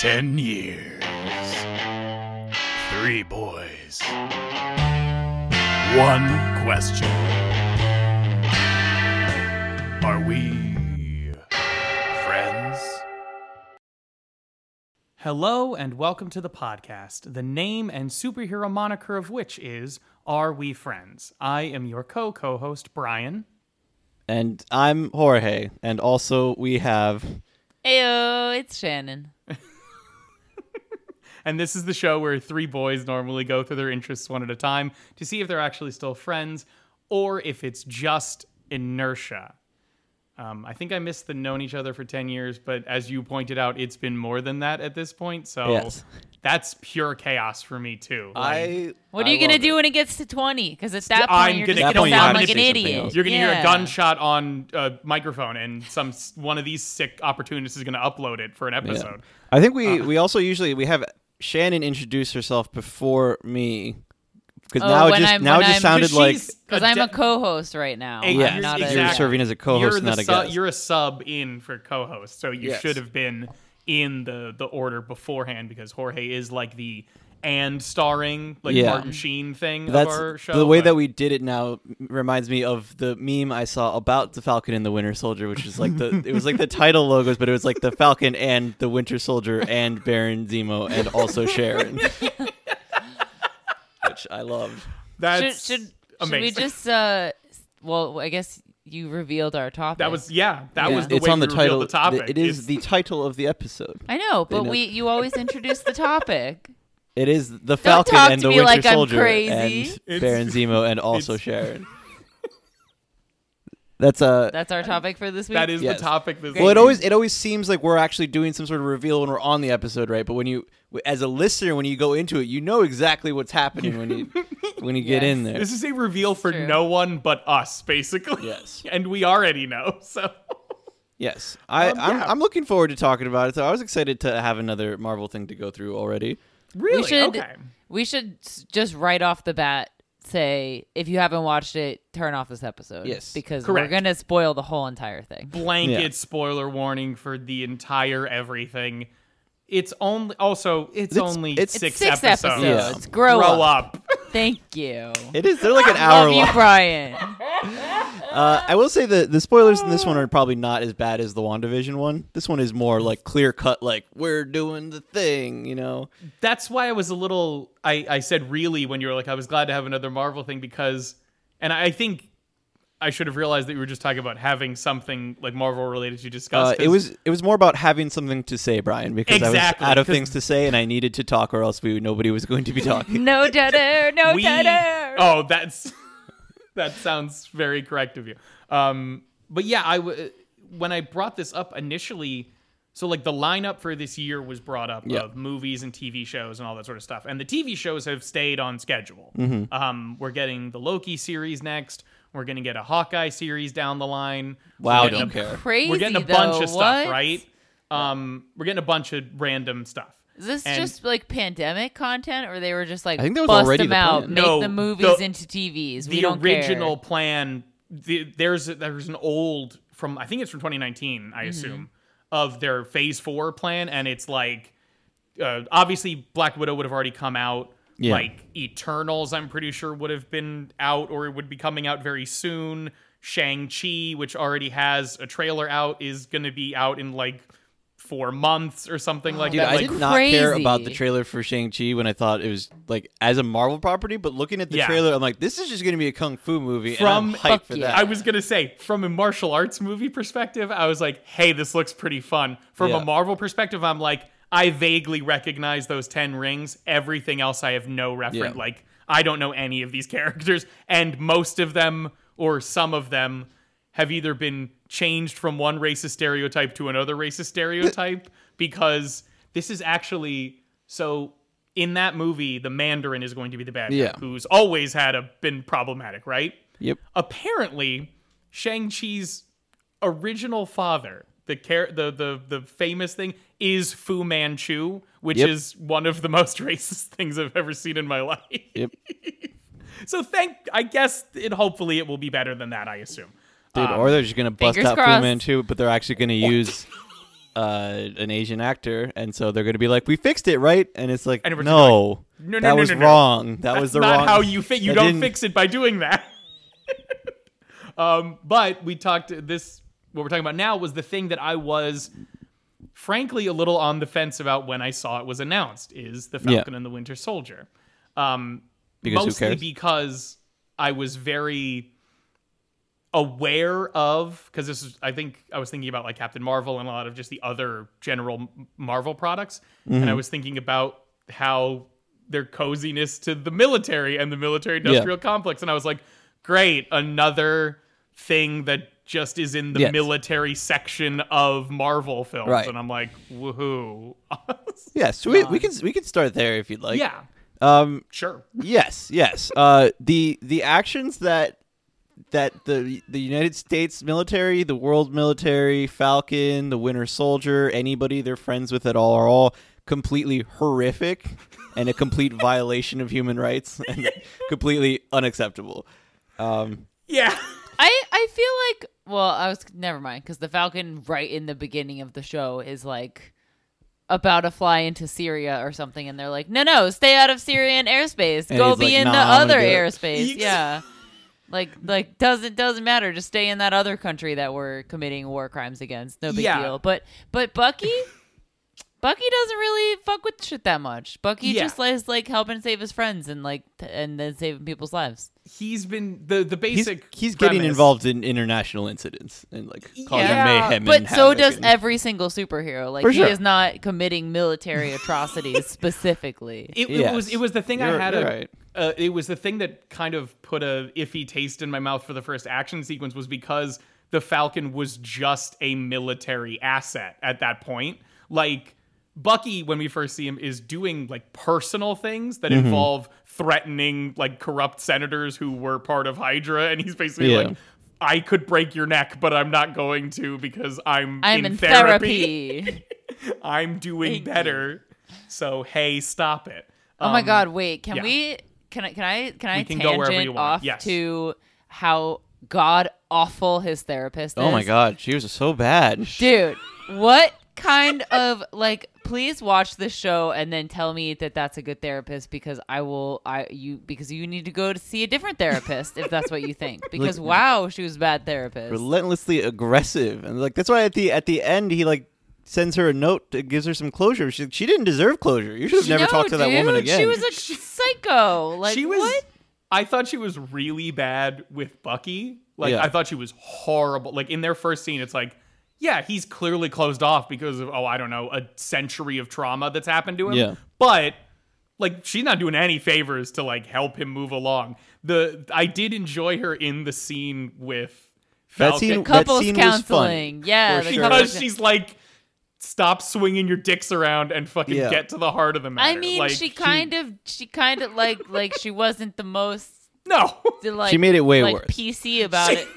Ten years. Three boys. One question. Are we friends? Hello and welcome to the podcast, the name and superhero moniker of which is Are We Friends? I am your co co host, Brian. And I'm Jorge, and also we have Ayo, it's Shannon. And this is the show where three boys normally go through their interests one at a time to see if they're actually still friends or if it's just inertia. Um, I think I missed the known each other for 10 years, but as you pointed out, it's been more than that at this point. So Yes. that's pure chaos for me, too. Like, I. What are you gonna do when it gets to twenty? Because at that point I'm you're gonna- just At that gonna point, you sound like an idiot. else. You're gonna hear a gunshot on a microphone, and some one of these sick opportunists is gonna upload it for an episode. I think we we also usually we have Shannon introduce herself before me because Oh, now it just I'm- now it just I'm- sounded like Because I'm a co-host right now. Hey, I'm yes, not you're a, serving as a co-host, you're not a su- guest. You're a sub in for co-host, so you Yes. should have been in the the order beforehand because Jorge is like the and starring like Yeah. Martin Sheen thing that's of our show. the way but- that we did it now reminds me of the meme I saw about the Falcon and the Winter Soldier, which is like the it was like the title logos, but it was like the Falcon and the Winter Soldier and Baron Zemo and also Sharon, which I loved. that's should should, should we just uh well I guess you revealed our topic. that was yeah, that Yeah. was the it's way on the we title. the topic. It is It's- the title of the episode. I know, but know. we you always introduce the topic. It is the Falcon talk and to the me Winter like I'm Soldier crazy. and It's- Baron Zemo and also it's- Sharon. That's uh That's our topic for this week. that is Yes. the topic. This well, it week. always it always seems like we're actually doing some sort of reveal when we're on the episode, right? But when you, as a listener, when you go into it, you know exactly what's happening when you when you get Yes. in there. This is a reveal for True. no one but us, basically. Yes. and we already know. So Yes, I Um, I'm, yeah. I'm looking forward to talking about it. So I was excited to have another Marvel thing to go through already. Really, we should okay. we should just right off the bat say if you haven't watched it, turn off this episode. Yes. because Correct. we're gonna spoil the whole entire thing. blanket Yeah. spoiler warning for the entire everything. It's only also it's, It's- only it's- It's six, six episodes. episodes. Yeah. Grow, Grow up. up. Thank you. It is they're like an hour Love you. Brian. Uh, I will say the the spoilers in this one are probably not as bad as the WandaVision one. This one is more like clear cut, like we're doing the thing, you know. That's why I was a little I, I said really when you were like I was glad to have another Marvel thing because and I think I should have realized that we were just talking about having something like Marvel related to discuss. Uh, it 'cause- was it was more about having something to say, Brian, because I Exactly, was out of things to say and I needed to talk, or else we nobody was going to be talking. No deader, no we, deader. Oh, that's that sounds very correct of you. Um, but yeah, I w- when I brought this up initially, so like the lineup for this year was brought up Yeah. of movies and TV shows and all that sort of stuff, and the TV shows have stayed on schedule. Mm-hmm. Um, we're getting the Loki series next. We're gonna get a Hawkeye series down the line. Wow, We're getting don't a- care. Crazy. We're getting a though. bunch of stuff, right? Um, we're getting a bunch of random stuff. Is this And- just like pandemic content, or they were just like I think that was bust already them the out, plan. make No, the movies the- into TVs? we the don't original care. plan the, there's there's an old from I think it's from 2019 Mm-hmm. I assume of their phase 4 plan and it's like uh, obviously Black Widow would have already come out Yeah. like Eternals I'm pretty sure would have been out or it would be coming out very soon Shang-Chi which already has a trailer out is going to be out in like 4 months or something like Dude, that I like did not care about the trailer for Shang Chi when I thought it was like as a Marvel property, but looking at the Yeah. trailer, I'm like, this is just going to be a kung fu movie, From- and I'm hyped for yeah. that. I was gonna say, from a martial arts movie perspective, I was like, "Hey, this looks pretty fun." From Yeah. a Marvel perspective, I'm like, I vaguely recognize those ten rings. Everything else, I have no reference. Yeah. Like, I don't know any of these characters, and most of them, or some of them, have either been changed from one racist stereotype to another racist stereotype because this is actually so. In that movie, the Mandarin is going to be the bad guy, Yeah. who's always had a been problematic, right? yep. apparently Shang-Chi's original father, the char- the the the famous thing is Fu Manchu, which Yep. is one of the most racist things I've ever seen in my life. Yep. So thank I guess it hopefully it will be better than that, I assume. Dude, Um, or they're just gonna bust fingers out Fu crossed. Manchu, but they're actually gonna use uh, an Asian actor, and so they're going to be like, "We fixed it, right?" And it's like, And everyone's no, No, no, that no, was no, no. wrong. That That's was the not wrong. how you fit. You that don't didn't- fix it by doing that. um, but we talked this. What we're talking about now was the thing that I was, frankly, a little on the fence about when I saw it was announced. Is the Yeah. Falcon and the Winter Soldier? Um, Because who mostly cares? because I was very aware of because this is I think I was thinking about like Captain Marvel and a lot of just the other general Marvel products and I Mm-hmm. was thinking about how their coziness to the military and the military industrial complex and I was like great another thing that just is in the Yes. military section of Marvel films Right. and I'm like woohoo yes, we, we can we can start there if you'd like. yeah Um. sure Yes. Yes. Uh. The the actions that that the the United States military, the world military, Falcon, the Winter Soldier, anybody they're friends with at all are all completely horrific and a complete violation of human rights and completely unacceptable. Um. yeah I I feel like well, I was never mind because the Falcon right in the beginning of the show is like about to fly into Syria or something, and they're like, no, no, stay out of Syrian airspace. Go be like, in "Nah, the I'm other airspace. Yeah. Like, like doesn't doesn't matter. Just stay in that other country that we're committing war crimes against. No big Yeah. deal. But but Bucky, Bucky doesn't really fuck with shit that much. Bucky Yeah. just likes like helping save his friends and like t- and then saving people's lives. He's been the the He's, basic he's getting involved in international incidents and like causing Yeah, mayhem. but and so havoc does and- every single superhero. Like For he sure. is not committing military atrocities specifically. It, Yes. it was it was the thing I You're- had a right. uh, it was the thing that kind of put a iffy taste in my mouth for the first action sequence was because the Falcon was just a military asset at that point. Like Bucky, when we first see him, is doing like personal things that Mm-hmm. involve threatening like corrupt senators who were part of Hydra, and he's basically Yeah. like, "I could break your neck, but I'm not going to because I'm I'm in, in therapy. therapy. I'm doing Thank you. better. So hey, stop it." oh my Um, god, wait. Can yeah. we can I can I can I We can go wherever tangent you want. off Yes. to how god awful his therapist is? Oh my god, she was so bad. Dude, what kind of like please watch this show and then tell me that that's a good therapist because I will I you because you need to go to see a different therapist if that's what you think. Because wow she was a bad therapist. relentlessly aggressive. And like that's why at the at the end he like sends her a note that gives her some closure. She, she didn't deserve closure. You should have never No, talked to that woman again she was a psycho. Like she was what? I thought she was really bad with Bucky. Like Yeah. I thought she was horrible. Like in their first scene, it's like, yeah, he's clearly closed off because of oh, I don't know, a century of trauma that's happened to him. Yeah. But like she's not doing any favors to like help him move along. The I did enjoy her in the scene with That Falcon scene- couples scene was fun, counseling yeah sure. because she's like stop swinging your dicks around and fucking Yeah. get to the heart of the matter. I mean Like, she kind of she kind of like like she wasn't the most no. like She made it way like worse. PC about She- it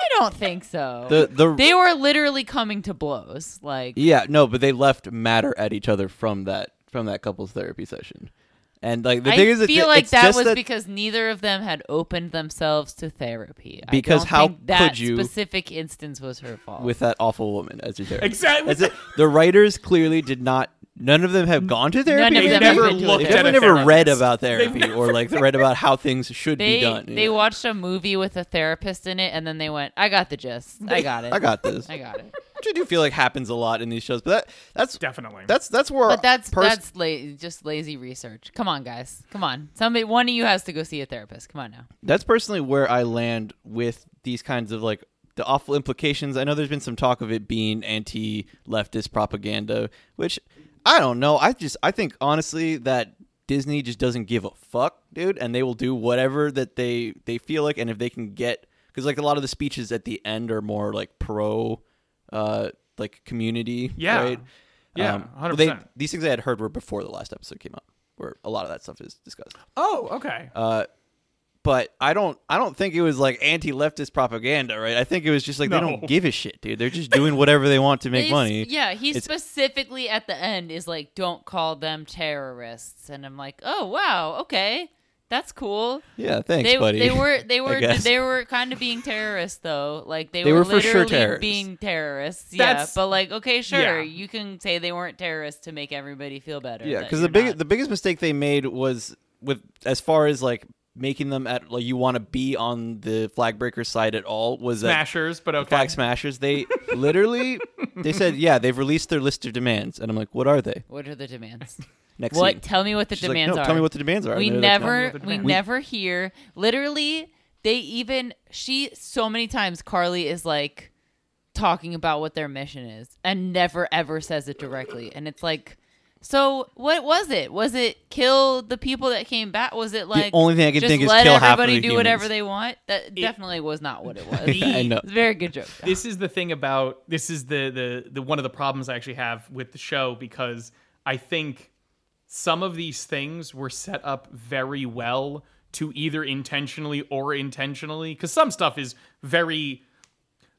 I don't think so the the they were literally coming to blows like yeah no but they left matter at each other from that from that couples therapy session and like the I thing is I feel th- like it's that just was that because neither of them had opened themselves to therapy. I Because don't how think that could you- specific instance was her fault. with that awful woman as your therapist Exactly. That's it. The writers clearly did not. None of them have gone to therapy. None of They've them maybe? never have been to a looked They've at definitely never read therapist. about They've therapy or like read about how things should they be done. they Yeah. watched a movie with a therapist in it, and then they went, "I got the gist. I got it. I got this. I got it." Which I do feel like happens a lot in these shows, but that that's Definitely. that's that's where. But that's pers- that's la- just lazy research. Come on, guys. Come on. Somebody, one of you has to go see a therapist. Come on now. that's personally where I land with these kinds of like the awful implications. I know there's been some talk of it being anti-leftist propaganda, which I don't know. I just I think honestly that Disney just doesn't give a fuck, dude, and they will do whatever that they they feel like, and if they can get because like a lot of the speeches at the end are more like pro, uh, like community, Yeah. right? Yeah, Um, they- 100%. these things I had heard were before the last episode came out, where a lot of that stuff is discussed. oh, okay. Uh, but I don't I don't think it was like anti-leftist propaganda, right? I think it was just like they don't give a shit, dude. They're just doing whatever they want to make They- money. Yeah, he It's- specifically at the end is like, "Don't call them terrorists," and I'm like, "Oh wow, okay." That's cool. Yeah, thanks, they buddy. they were they were they were kind of being terrorists though. Like they, They were, were for sure literally terrorists. being terrorists. Yeah, That's- but like okay, sure, Yeah. you can say they weren't terrorists to make everybody feel better. Yeah, because the big not. the biggest mistake they made was with as far as like making them at like you want to be on the flag breaker side at all was that Smashers, but okay. flag smashers they literally they said yeah they've released their list of demands and I'm like what are they what are the demands? next what? scene. Tell me what the She's like, demands no, are. tell me what the demands are we And they're like, never we never hear literally they even she so many times karli is like talking about what their mission is and never ever says it directly and it's like so what was it? Was it kill the people that came back? Was it like the only thing I can think is let kill half of everybody the do whatever they want? That definitely was not what it was. I know. it's a very good joke. This is the thing about this is the the the one of the problems I actually have with the show because I think some of these things were set up very well to either intentionally or intentionally because some stuff is very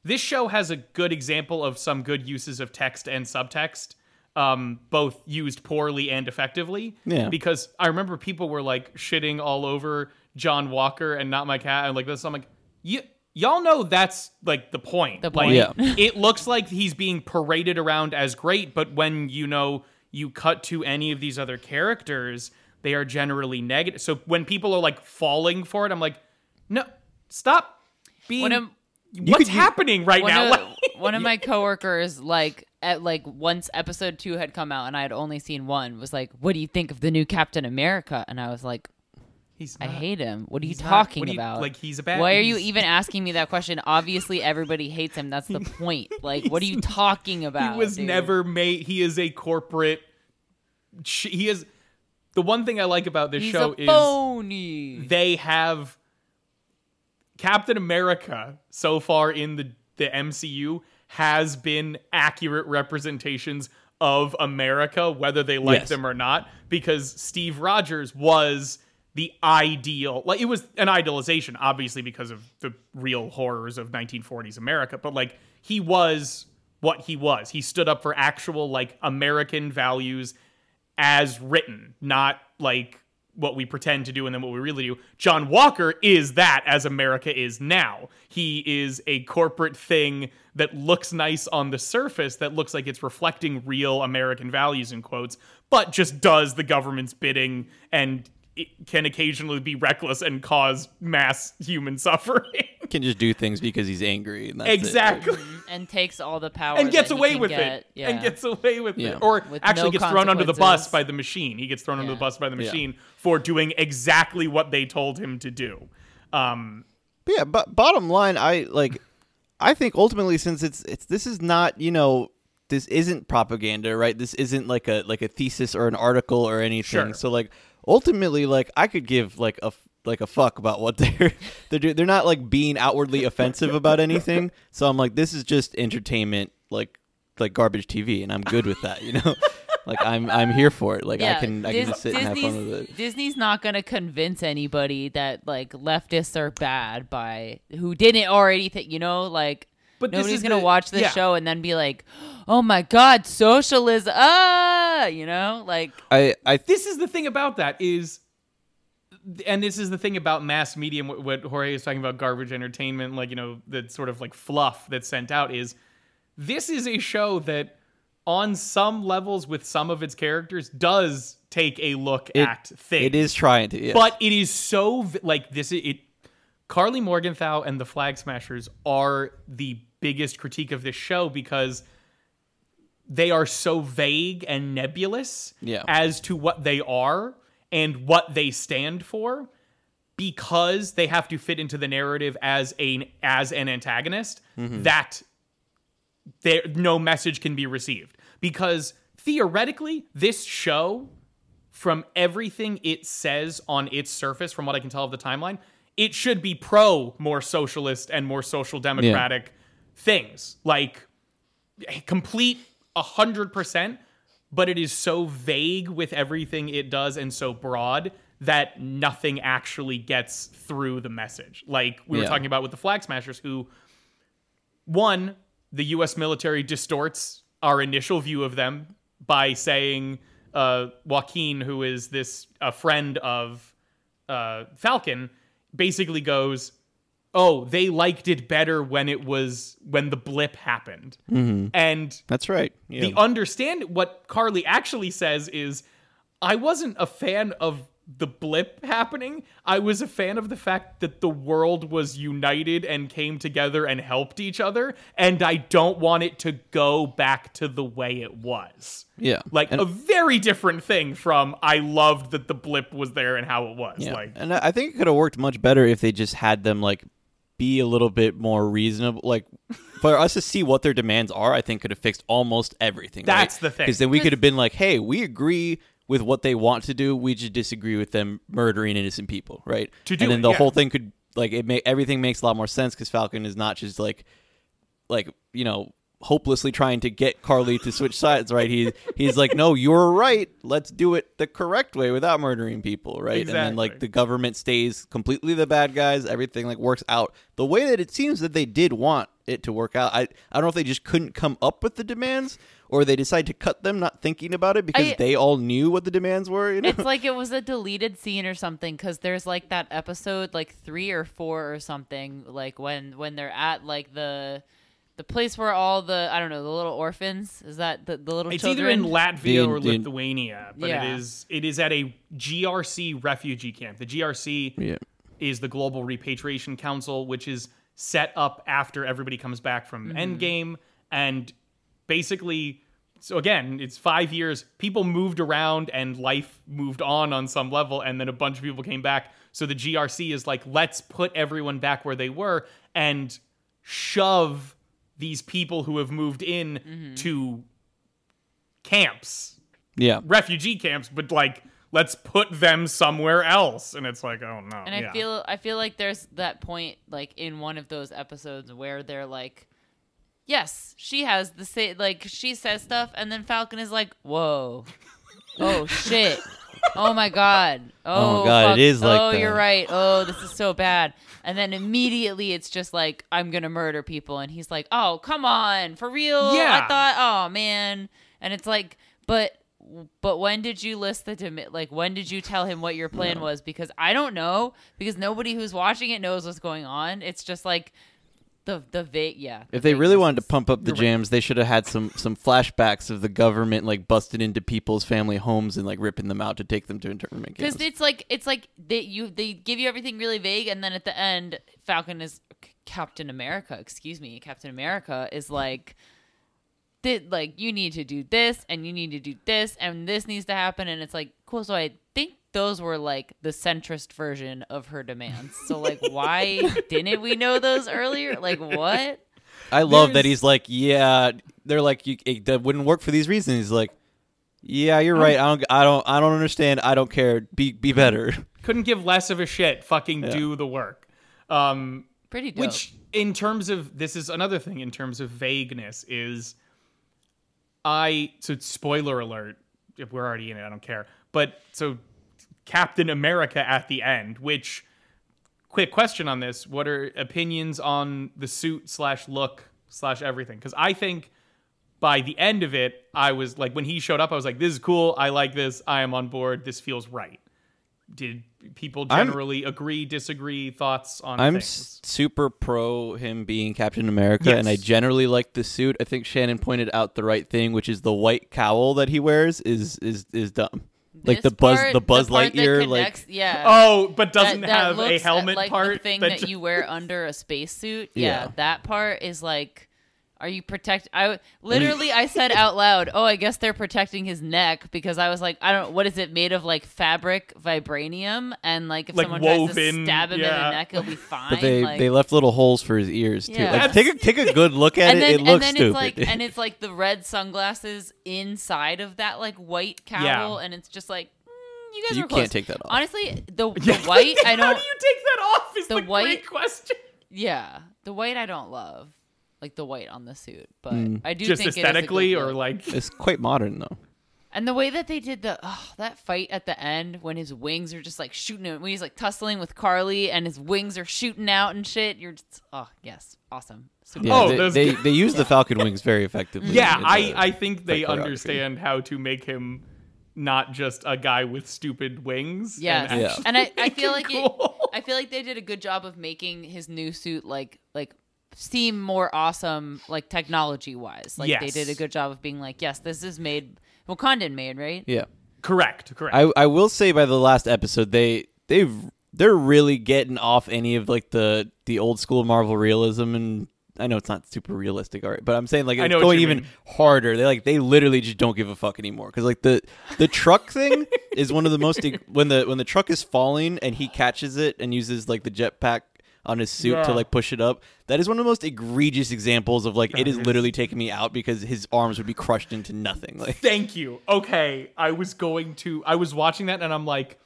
this show has a good example of some good uses of text and subtext um, both used poorly and effectively Yeah. because i remember people were like shitting all over john walker and not my Cap and like this i'm like y- y'all know that's like the point The Like, point. Yeah. it looks like he's being paraded around as great but when you know you cut to any of these other characters they are generally negative so when people are like falling for it i'm like no stop being of- what's could happening right one now of, one of my coworkers like at like once episode two had come out and I had only seen one was like, "What do you think of the new Captain America?" And I was like, he's "I hate him. What are you he's not- talking you- about? like he's a bad Why are you even asking me that question? Obviously, everybody hates him. That's the point. Like, what are you talking about? he was dude? never made he is a corporate he is the one thing i like about this He's show is phony. they have captain america so far in the the mcu has been accurate representations of america whether they like Yes. them or not because steve rogers was the ideal like it was an idealization obviously because of the real horrors of 1940s america but like he was what he was he stood up for actual like american values as written, not like what we pretend to do and then what we really do. John Walker is that as America is now. He is a corporate thing that looks nice on the surface, that looks like it's reflecting real American values in quotes, but just does the government's bidding and can occasionally be reckless and cause mass human suffering. can just do things because he's angry and that's it. exactly. and takes all the power and gets that he away can with get. it Yeah. and gets away with Yeah. it or With actually no gets thrown under the bus by the machine he gets thrown under the bus by the Yeah. machine for doing exactly what they told him to do um But yeah, but bottom line, I like. I think ultimately, since it's it's this is not you know this isn't propaganda, right? This isn't like a like a thesis or an article or anything. Sure. So like ultimately, like I could give like a like a fuck about what they're they're doing. They're not like being outwardly offensive about anything. So I'm like, this is just entertainment, like like garbage TV, and I'm good with that. You know, like I'm I'm here for it. Like I can I can just sit and have fun with it. Disney's not going to convince anybody that like leftists are bad by who didn't already think, you know, like But this nobody's is going to the- watch this yeah. show and then be like, "Oh my god, socialism." Ah, you know, like I I this is the thing about that is and this is the thing about mass media and what, what Jorge is talking about garbage entertainment like you know the sort of like fluff that's sent out is this is a show that on some levels with some of its characters does take a look It- at things it is trying to, yes. but it is so like this is it karli morgenthau and the flag smashers are the biggest critique of this show because they are so vague and nebulous Yeah. as to what they are and what they stand for because they have to fit into the narrative as a as an antagonist mm-hmm. that there no message can be received. Because theoretically this show from everything it says on its surface from what i can tell of the timeline it should be pro more socialist and more social democratic things like complete 100% but it is so vague with everything it does and so broad that nothing actually gets through the message like we were talking about with the flag smashers who one, the U.S. military distorts our initial view of them by saying uh, Joaquin, who is this a friend of uh, Falcon basically goes, "Oh, they liked it better when it was when the blip happened," mm-hmm. and That's right. Yeah. the understand what Karli actually says is I wasn't a fan of the blip happening. I was a fan of the fact that the world was united and came together and helped each other and I don't want it to go back to the way it was. yeah. Like and, a very different thing from I loved that the blip was there and how it was. yeah. Like and I think it could have worked much better if they just had them like be a little bit more reasonable. Like for us to see what their demands are, I think could have fixed almost everything. That's the thing. Because then we could have been like, hey, we agree with what they want to do. We just disagree with them murdering innocent people, right? To do and then it, the yeah. whole thing could like it make everything makes a lot more sense because Falcon is not just like like you know hopelessly trying to get Karli to switch sides, right? He he's like, no, you're right. Let's do it the correct way without murdering people, right? And then like the government stays completely the bad guys. Everything like works out the way that it seems that they did want it to work out. I I don't know if they just couldn't come up with the demands. Or they decide to cut them, not thinking about it, because I- they all knew what the demands were. You know? It's like it was a deleted scene or something because there's like that episode like three or four or something like when when they're at like the the place where all the I don't know the little orphans is that the, the little it's children either in Latvia The- or the- Lithuania, but Yeah. it is it is at a GRC refugee camp. The GRC yeah. is the Global Repatriation Council, which is set up after everybody comes back from mm-hmm. Endgame. And basically, so again, it's five years. People moved around and life moved on on some level. And then a bunch of people came back. So the GRC is like, let's put everyone back where they were and shove these people who have moved in mm-hmm. to camps Yeah. refugee camps, but like let's put them somewhere else. And it's like, oh no. and I yeah. feel I feel like there's that point like in one of those episodes where they're like yes she has the same like she says stuff and then Falcon is like whoa oh shit oh my god. Oh oh, my oh, God, it fuck. is like oh that. you're right. Oh this is so bad. And then immediately it's just like I'm gonna murder people. And he's like oh come on. For real? Yeah. I thought oh man. And it's like but but when did you list the demi- like when did you tell him what your plan was? Because i don't know. Because nobody who's watching it knows what's going on. It's just like the the va- yeah the If they really wanted to pump up the jams, they should have had some some flashbacks of the government like busting into people's family homes and like ripping them out to take them to internment camps. because it's like it's like they you they give you everything really vague and then at the end falcon is captain america excuse me captain america is like that like you need to do this and you need to do this and this needs to happen and it's like cool so i think those were like the centrist version of her demands so like why didn't we know those earlier like what I love that he's like, yeah, they're like, you, it, that wouldn't work for these reasons. He's like, yeah, you're right. I don't, I don't, I don't understand. I don't care. Be, be better. couldn't give less of a shit. Fucking do the work. Um, pretty dope. which, in terms of this, is another thing in terms of vagueness is I so spoiler alert. If we're already in it, I don't care. But so Captain America at the end, which quick question on this: What are opinions on the suit slash look slash everything? Because I think by the end of it, I was like, when he showed up, I was like, this is cool. I like this. I am on board. This feels right. Did people I'm- generally agree, disagree, thoughts on I'm s- super pro him being Captain America, and I generally like the suit. I think Shannon pointed out the right thing, which is the white cowl that he wears is is is dumb. Like This the Buzz, part- the Buzz part that Lightyear, like yeah Oh, but doesn't that have a looks uh, helmet like part. the thing that that, you wear under a spacesuit. Yeah, Yeah. that part is like, are you protect? I literally I said out loud, "Oh, I guess they're protecting his neck," because I was like, I don't. What is it made of? Like fabric, vibranium, and like if Like someone tries to woven, stab him in yeah. the neck, he'll be fine. but they like, they left little holes for his ears too. Yeah. Like, take a take a good look at and it. then, it looks and then stupid. it's like, and it's like the red sunglasses inside of that like white cowl, Yeah. and it's just like, mm, you guys you were close. can't take that off. Honestly, the, the white I How don't. How do you take that off? Is the the, white- great question. Yeah, the white I don't love, like the white on the suit, but Mm. I do Just think it is a aesthetically, good or look. like it's quite modern though. and the way that they did the oh, that fight at the end when his wings are just like shooting him, when he's like tussling with Karli and his wings are shooting out and shit. You're just oh yes, awesome. Super. Yeah, Oh, they, those- they they use the Falcon wings very effectively. yeah, in I the I think they choreography. understand how to make him not just a guy with stupid wings. and Yeah. actually And I, I make feel him like cool. it, I feel like they did a good job of making his new suit like like seem more awesome like technology wise. Like they did a good job of being like, yes, this is made Wakandan made, right? Yeah. correct, correct. I I will say by the last episode they they've they're really getting off any of like the the old school Marvel realism and I know it's not super realistic, art, but I'm saying like I it's know what going you even mean. harder. They like they literally just don't give a fuck anymore because like the the truck thing is one of the most when the when the truck is falling and he catches it and uses like the jetpack on his suit Yeah. to like push it up. That is one of the most egregious examples of like it is literally taking me out because his arms would be crushed into nothing. Like Thank you. Okay, I was going to. I was watching that, and I'm like,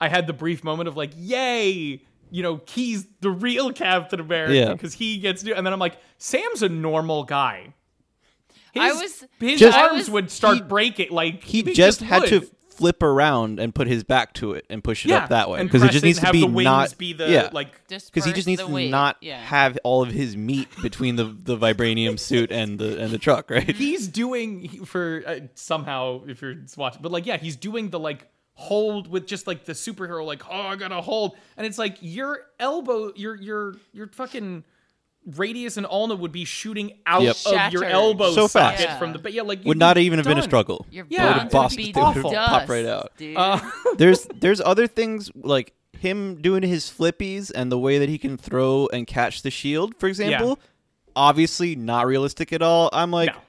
I had the brief moment of like, yay, you know, he's the real Captain America Yeah. because he gets to. And then I'm like, Sam's a normal guy. His, I was- his Just- arms was- would start he- breaking. Like he just had would. to flip around and put his back to it and push it yeah, up that way and because it press just needs to have be the wings not be the yeah like. Just because he just needs the to weight. not yeah. have all of his meat between the the vibranium suit and the and the truck right He's doing for uh, somehow if you're watching, but like yeah, he's doing the like hold with just like the superhero like oh I gotta hold, and it's like your elbow, your your your fucking radius and ulna would be shooting out Yep. of your Shattered. elbow So fast. Yeah. from the but yeah like would not even have been a struggle Your Yeah, It it would would bust- be would awful. pop right out dude. Uh, there's there's other things like him doing his flippies and the way that he can throw and catch the shield for example obviously not realistic at all i'm like no.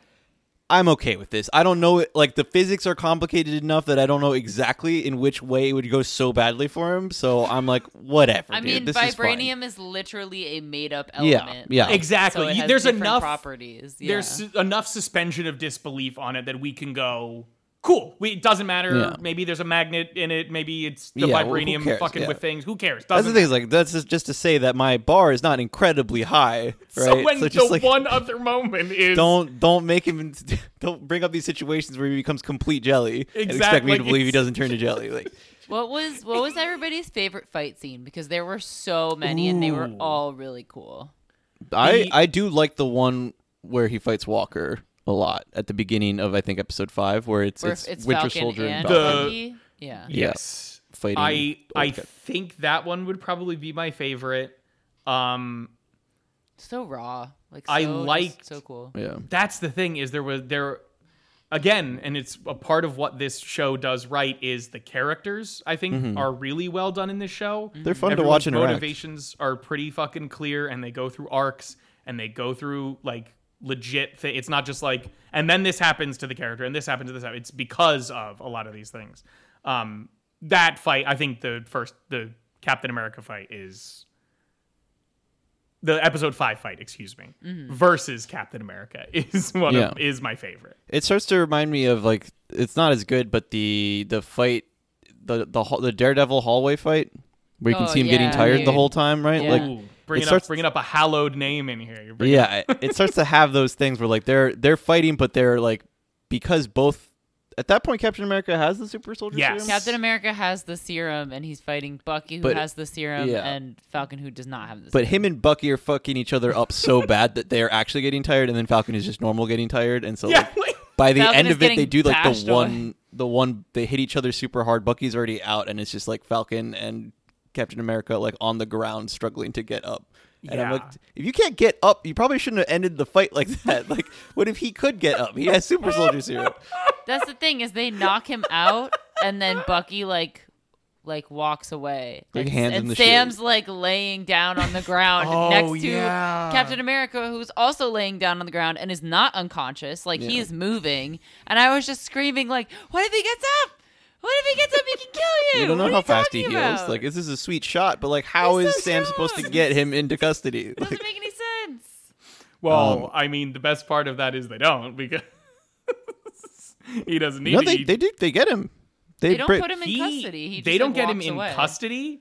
I'm okay with this. I don't know it like the physics are complicated enough that I don't know exactly in which way it would go so badly for him. So I'm like, whatever. I dude. mean, this is vibranium is, literally a made-up element. yeah. like, Exactly. so it has there's enough- properties. Yeah. There's su- enough suspension of disbelief on it that we can go. Cool. We, it doesn't matter. Yeah. Maybe there's a magnet in it. Maybe it's the Yeah, vibranium cares? fucking Yeah. with things. Who cares? That's Doesn't the thing. Is like that's just, just to say that my bar is not incredibly high, right? So when just the like one other moment is don't don't make him don't bring up these situations where he becomes complete jelly and expect Exactly. me to believe he doesn't turn to jelly. Like What was what was everybody's favorite fight scene? Because there were so many, and they were all really cool. I The- I do like the one where he fights Walker a lot at the beginning of I think episode five where it's Where it's, it's Winter Falcon Soldier and and The- Falcon Bucky. Yeah. Yeah. yes. fighting. I I old guy. think that one would probably be my favorite. Um, So raw. Like I so, just liked- so cool. yeah. that's the thing is there was there again and it's a part of what this show does right is the characters i think are really well done in this show They're fun to Everyone's watch interact. motivations are pretty fucking clear and they go through arcs and they go through like legit thing. It's not just like and then this happens to the character and this happens to this it's because of a lot of these things. Um that fight i think the first the captain america fight is the episode 5 fight excuse me versus captain america is one Yeah. of is my favorite. It starts to remind me of like it's not as good, but the the fight, the the hall- the Daredevil hallway fight where you can Oh, see him getting yeah, tired the whole time, right? Yeah. Like Ooh, bringing starts- up bringing up a hallowed name in here You're yeah, it, it starts to have those things where like they're they're fighting, but they're like because both at that point Captain America has the super soldier Yes. serum. Captain America has the serum, and he's fighting Bucky, who But- has the serum, yeah. and Falcon, who does not have the. But serum. him and Bucky are fucking each other up so bad that they're actually getting tired, and then Falcon is just normal getting tired, and so yeah like, like, by the Falcon end of it, they do like bashed the away. one, the one they hit each other super hard. Bucky's already out, and it's just like Falcon and Captain America like on the ground struggling to get up. And I'm Yeah. like, if you can't get up, you probably shouldn't have ended the fight like that. like, what if he could get up? He has super soldier serum. That's the thing is they knock him out, and then Bucky like like walks away. Like, and, hands him and the Sam's shield. like laying down on the ground Oh, next to yeah. Captain America, who's also laying down on the ground and is not unconscious. Like Yeah. he's moving, and I was just screaming like, "What if he gets up? What if he gets up? He can kill you." You don't know What are how fast he talking heals. about? Like, this is a sweet shot, but like, how He's is so Sam supposed to strong. get him into custody? it doesn't Like, make any sense. well Um, i mean the best part of that is they don't because he doesn't need no, to they eat- they do they get him. They don't break- put him in he- custody. He just, they don't like, get him walks in away. custody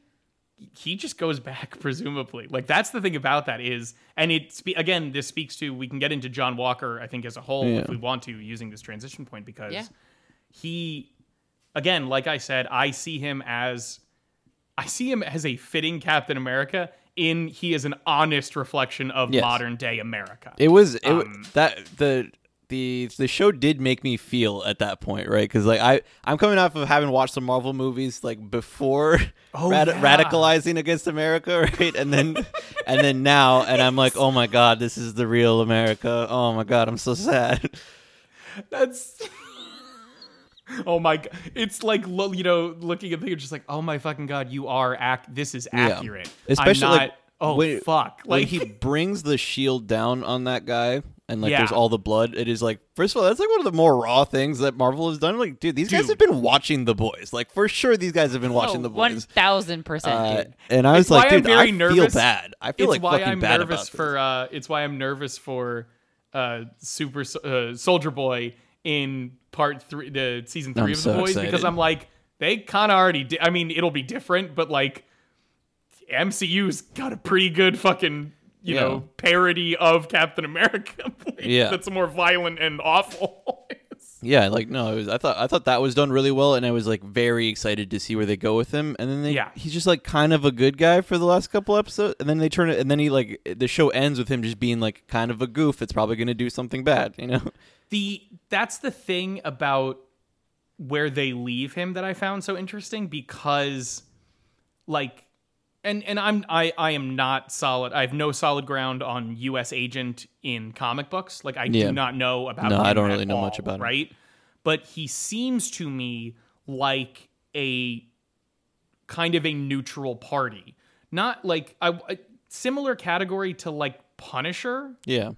he just goes back presumably like that's the thing about that is and it spe- again this speaks to we can get into john walker i think as a whole Yeah. if we want to using this transition point because Yeah. he again like i said i see him as i see him as a fitting captain america in he is an honest reflection of Yes. modern day america It was it, Um, that the the the show did make me feel at that point, right? Because like I I'm coming off of having watched some Marvel movies like before Oh, rad- yeah. radicalizing against America, right? And then and then now, and I'm like, oh my god, this is the real America. Oh my god, I'm so sad. That's. oh my god! It's like you know, looking at the just like, oh my fucking god, you are act. This is Yeah. accurate. Especially, I'm not, like, oh when- fuck, When like he brings the shield down on that guy. And like, Yeah. there's all the blood. It is like, first of all, that's like one of the more raw things that Marvel has done. Like, dude, these guys have been watching the boys. Like, for sure, these guys have been watching the Oh, One boys. thousand percent, Uh, and I was It's why like, I'm dude, very I feel nervous. bad. I feel it's like why fucking I'm bad nervous about for. this. Uh, it's why I'm nervous for uh, Super uh, Soldier Boy in part three, the season 3 I'm of so the boys, because. I'm like, they kind of already. Di- I mean, it'll be different, but like, MCU's got a pretty good fucking. You Yeah. know, parody of Captain America. Yeah. that's more violent and awful. Yeah, like no, it was, I thought I thought that was done really well, and I was like very excited to see where they go with him. And then they, Yeah. he's just like kind of a good guy for the last couple episodes, and then they turn it, and then he like the show ends with him just being like kind of a goof. It's probably gonna do something bad, you know? The that's the thing about where they leave him that I found so interesting because like and and I'm I I am not solid. I have no solid ground on US agent in comic books. Like I Yeah. do not know about No, I don't really know much all, about him. right? But he seems to me like a kind of a neutral party. Not like a similar category to like Punisher, Yeah,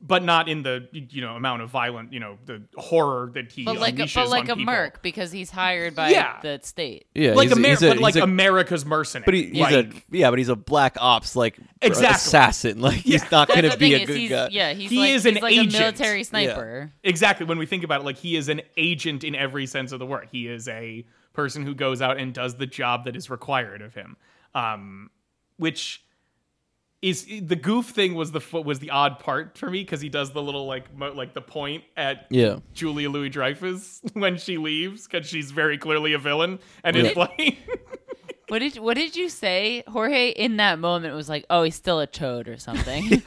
but not in the you know amount of violent you know the horror that he But like, a, but like on a people. merc because he's hired by Yeah. the state. yeah. like he's, Amer- he's a, but like he's a, America's mercenary. but he, he's like, a yeah, but he's a black ops like Exactly. assassin. Like he's Yeah. not That's gonna be a is good guy. Yeah, he's He like, is he's an like agent. a military sniper. exactly when we think about it, like he is an agent in every sense of the word. He is a person who goes out and does the job that is required of him. Um, which is the goof thing was the was the odd part for me because he does the little like mo- like the point at Yeah. Julia Louis Dreyfus when she leaves because she's very clearly a villain and Yeah. like What did What did you say, Jorge? In that moment, was like, oh, he's still a chode or something.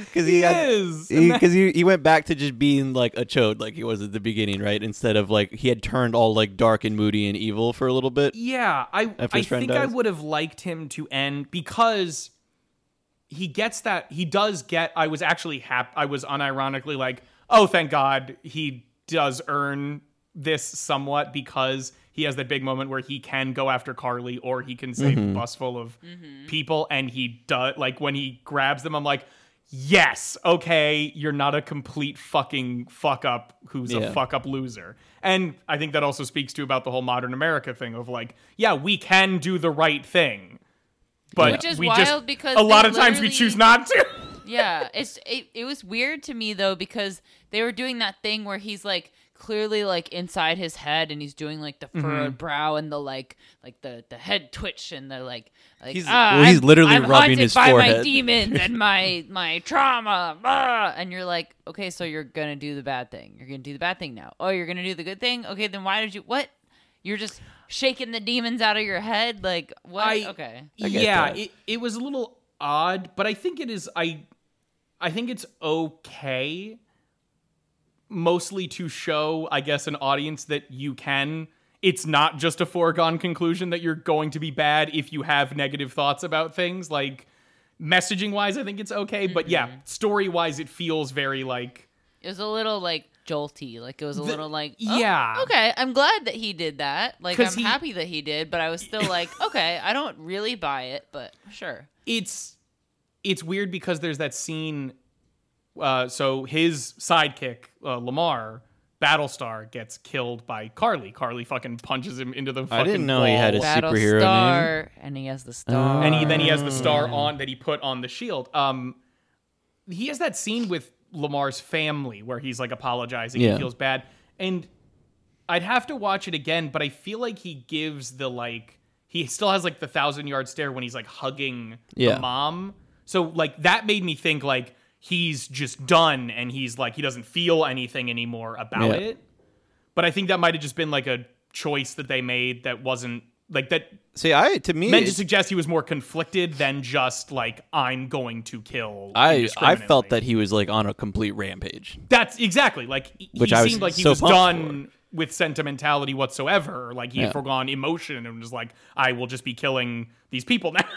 because he, had- is. because he, he went back to just being like a chode like he was at the beginning right? Instead of like he had turned all like dark and moody and evil for a little bit. Yeah, I I his friend think I would have liked him to end because he gets that he does get I was actually happy I was unironically like, "Oh, thank God he does earn this somewhat because he has that big moment where he can go after Karli or he can save Mm-hmm. a bus full of people and he does like when he grabs them I'm like Yes, okay, you're not a complete fucking fuck up who's a fuck up loser. And I think that also speaks to about the whole modern America thing of like, yeah, we can do the right thing. But Which is we wild just because a lot of times we choose not to. yeah, it's it, it was weird to me though because they were doing that thing where he's like clearly like inside his head and he's doing like the Mm-hmm. furrowed brow and the like like the the head twitch and the like like He's- ah, well, he's I'm- literally I'm rubbing haunted his by my demons and my my trauma ah, and you're like okay so you're gonna do the bad thing. You're gonna do the bad thing now. Oh you're gonna do the good thing? Okay then why did you what? You're just shaking the demons out of your head? Like what? I- okay. I yeah, it, it was a little odd, but I think it is I I think it's okay mostly to show, I guess, an audience that you can it's not just a foregone conclusion that you're going to be bad if you have negative thoughts about things. Like messaging wise, I think it's okay. But yeah, story wise, it feels very like It was a little like jolty. Like it was a little like oh, yeah. Okay, I'm glad that he did that. Like I'm he- happy that he did, but I was still like, okay, I don't really buy it, but sure. it's it's weird because there's that scene uh, so his sidekick uh, lemar battlestar gets killed by karli karli fucking punches him into the fucking I didn't know he had a wall. superhero name. Battlestar, and he has the star. and he then he has the star on that he put on the shield um he has that scene with lemar's family where he's like apologizing Yeah. he feels bad and i'd have to watch it again but i feel like he gives the like he still has like the thousand yard stare when he's like hugging Yeah. the mom so like that made me think like he's just done and he's like he doesn't feel anything anymore about Yeah. it but i think that might have just been like a choice that they made that wasn't like that See, I to me, meant to suggest he was more conflicted than just like I'm going to kill. I I felt that he was like on a complete rampage. That's exactly like he Which I seemed like he so was pumped done with sentimentality whatsoever. Like he had Yeah. foregone emotion and was like, I will just be killing these people now.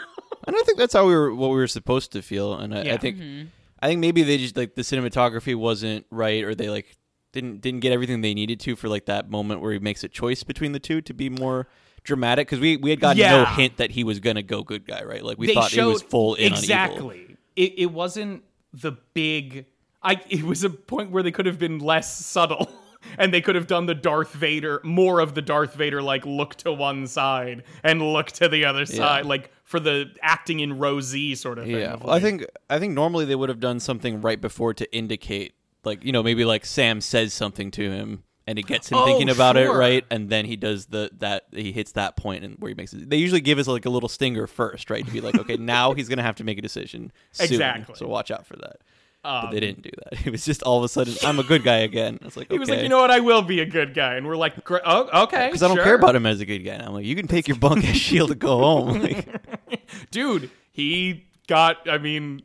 And I think that's how we were what we were supposed to feel. And I, I Yeah. think mm-hmm. I think maybe they just like the cinematography wasn't right, or they like didn't didn't get everything they needed to for like that moment where he makes a choice between the two to be more dramatic. Because we we had gotten no hint that he was gonna go good guy, right? Like we they thought showed he was full in on evil. exactly. It it wasn't the big. I it was a point where they could have been less subtle. And they could have done the Darth Vader, more of the Darth Vader, like look to one side and look to the other side, like for the acting in Z sort of thing. Yeah, well, I think I think normally they would have done something right before to indicate, like you know, maybe like Sam says something to him and it gets him Oh, thinking about it, right? And then he does the that he hits that point and where he makes it. They usually give us like a little stinger first, right? To be like, okay, now he's gonna have to make a decision. Soon, Exactly. So watch out for that. But Um, they didn't do that. It was just all of a sudden, I'm a good guy again. I was like, He was like, you know what? I will be a good guy, and we're like, oh, okay, because I don't sure." care about him as a good guy. And I'm like, you can take your bunk ass shield and go home. Like, dude. He got. I mean,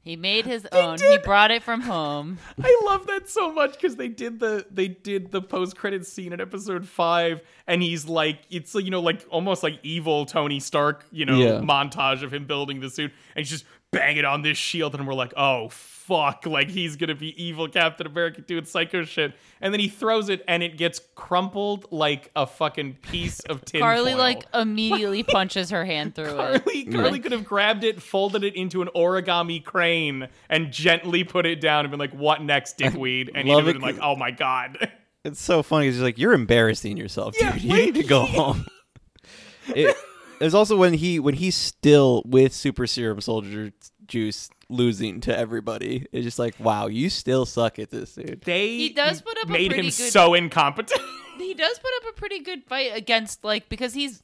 He made his own. He brought it from home. I love that so much because they did the they did the post credit scene in episode five, and he's like, it's you know like almost like evil Tony Stark, you know, Yeah. montage of him building the suit, and he's just banging on this shield, and we're like, oh fuck, like he's gonna be evil Captain America doing psycho shit, and then he throws it, and it gets crumpled like a fucking piece of tin. Karli foil. like immediately punches her hand through it. Karli, Karli could have grabbed it, folded it into an origami crane, and gently put it down and been like, "What next, dickweed?" And he'd love have been like, 'cause- "Oh my god." It's so funny. It's just like you're embarrassing yourself, dude. Yeah, you need to go home. it, there's also when he when he's still with super serum soldier juice losing to everybody. It's just like, wow, you still suck at this, dude. They He does put up a made him pretty good- so incompetent. He does put up a pretty good fight against like because he's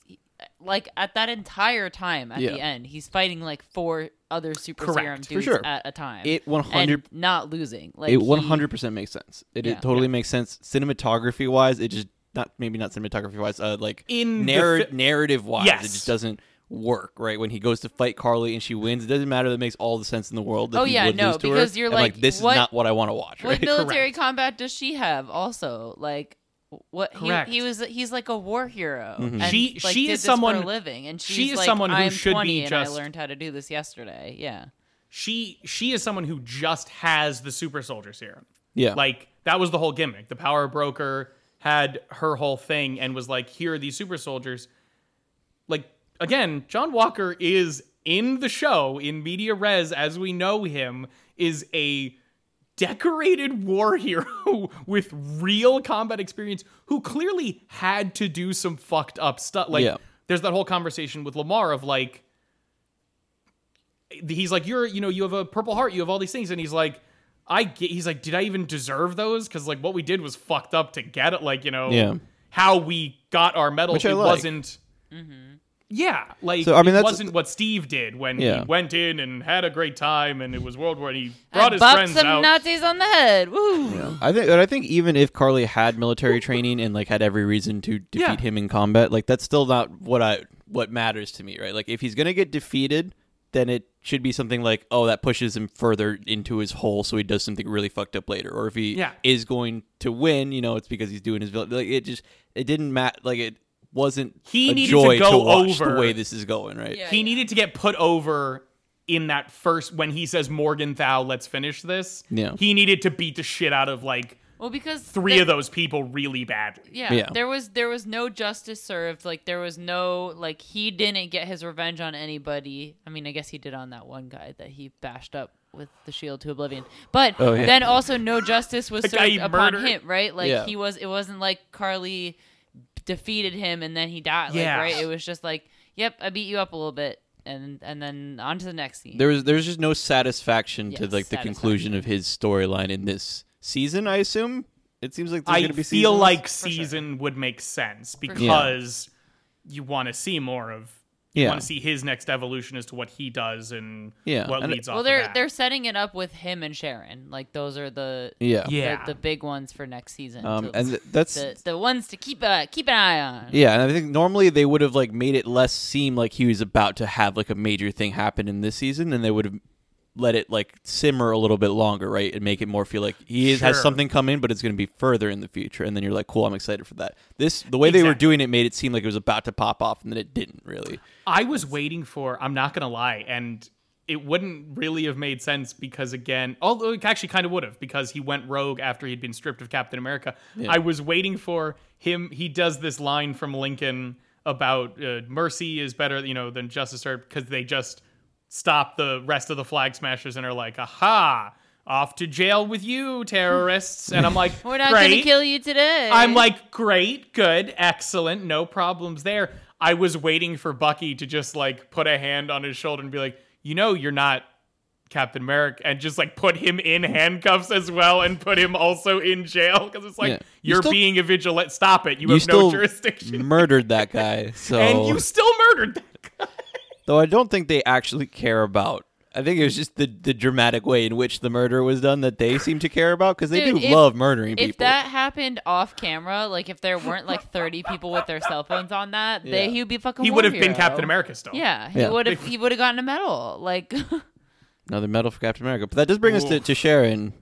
like at that entire time at Yeah. the end he's fighting like four other super Correct, serum for dudes sure. at a time. It 100 and not losing. Like it 100% makes sense. It, Yeah. it totally makes sense cinematography wise. It just not maybe not cinematography wise. Uh, like In the narr- fi- narrative wise, Yes. it just doesn't work. Right when he goes to fight Karli and she wins, it doesn't matter. That makes all the sense in the world. That Oh, yeah, no, lose to her. because you're I'm like, this what- is not what I want to watch. What Right? military Correct. combat does she have? Also, like what he, Correct. he was he's like a war hero. Mm-hmm. And, She- like, she did is this someone- for a living, and she's she is like, someone who I'm should be 20 and just- I learned how to do this yesterday. Yeah. she she is someone who just has the super soldier serum. yeah, Like that was the whole gimmick. The power broker had her whole thing and was like, "Here are these super soldiers." Like again, John Walker is in the show in media res as we know him is a decorated war hero with real combat experience who clearly had to do some fucked up stuff. Like Yeah. there's that whole conversation with Lemar of like he's like you're you know you have a purple heart you have all these things and he's like i get he's like did i even deserve those because like what we did was fucked up to get it like you know Yeah. how we got our medal, Which it like. wasn't mm-hmm. yeah like So, I mean, it wasn't what steve did when Yeah. he went in and had a great time and it was world war and he brought And his bopped friends some out Nazis on the head. Woo. I think, but I think even if Karli had military training and like had every reason to defeat Yeah. him in combat, like that's still not what I what matters to me, right? Like if he's gonna get defeated, then it should be something like, oh, that pushes him further into his hole, so he does something really fucked up later. Or if he Yeah. is going to win, you know, it's because he's doing his vil- like it just it didn't matter. Like it wasn't He a needed to joy go watch over- the way this is going, right? Yeah. he needed to get put over in that first when he says morgenthau let's finish this Yeah. he needed to beat the shit out of like Well, because three there- of those people really badly Yeah, Yeah. there was there was no justice served. Like there was no like he didn't get his revenge on anybody. I mean, I guess he did on that one guy that he bashed up with the shield to oblivion. But Oh, yeah. then also no justice was served upon murdered. him, right? Like Yeah. he was it wasn't like Karli defeated him and then he died. Like, Yeah. right? It was just like, yep, I beat you up a little bit and and then on to the next scene. There was there's just no satisfaction to Yes, like the conclusion of his storyline in this season. I assume it seems like there's I gonna be feel seasons. like sure. season would make sense sure. because you want to see more of You Yeah. want to see his next evolution as to what he does and Yeah, what and- leads off. Well, they're that. they're setting it up with him and Sharon. Like those are the Yeah. the, Yeah. the big ones for next season. Um, to- and th- that's the the ones to keep uh, keep an eye on. Yeah, and I think normally they would have like made it less seem like he was about to have like a major thing happen in this season, and they would have let it like simmer a little bit longer, right, and make it more feel like he is, has Sure. something coming, but it's going to be further in the future, and then you're like, cool, I'm excited for that. This the way they were Exactly. doing it made it seem like it was about to pop off, and then it didn't really. I was waiting for. I'm not gonna lie, and it wouldn't really have made sense because again, although it actually kind of would have because he went rogue after he'd been stripped of Captain America. I was waiting for him. He does this line from Lincoln about uh, mercy is better, you know, than justice, or because they just stop the rest of the flag smashers and are like, aha. Off to jail with you, terrorists. And I'm like, We're not gonna kill you today. I'm like, great, good, excellent, no problems there. I was waiting for Bucky to just like put a hand on his shoulder and be like, you know, you're not Captain America, and just like put him in handcuffs as well and put him also in jail because it's like Yeah. You you're still- being a vigilante. Stop it! You, you have still no jurisdiction, murdered that guy, so and you still murdered that guy. Though I don't think they actually care about. I think it was just the the dramatic way in which the murder was done that they seem to care about because they Dude, do if- love murdering people. if that happened off camera, like if there weren't like 30 people with their cell phones on that, they he would be fucking. He would have been. Captain America still. Yeah, he Yeah. would have. He would have gotten a medal. Like, Another medal for Captain America, but that does bring us to, to Sharon,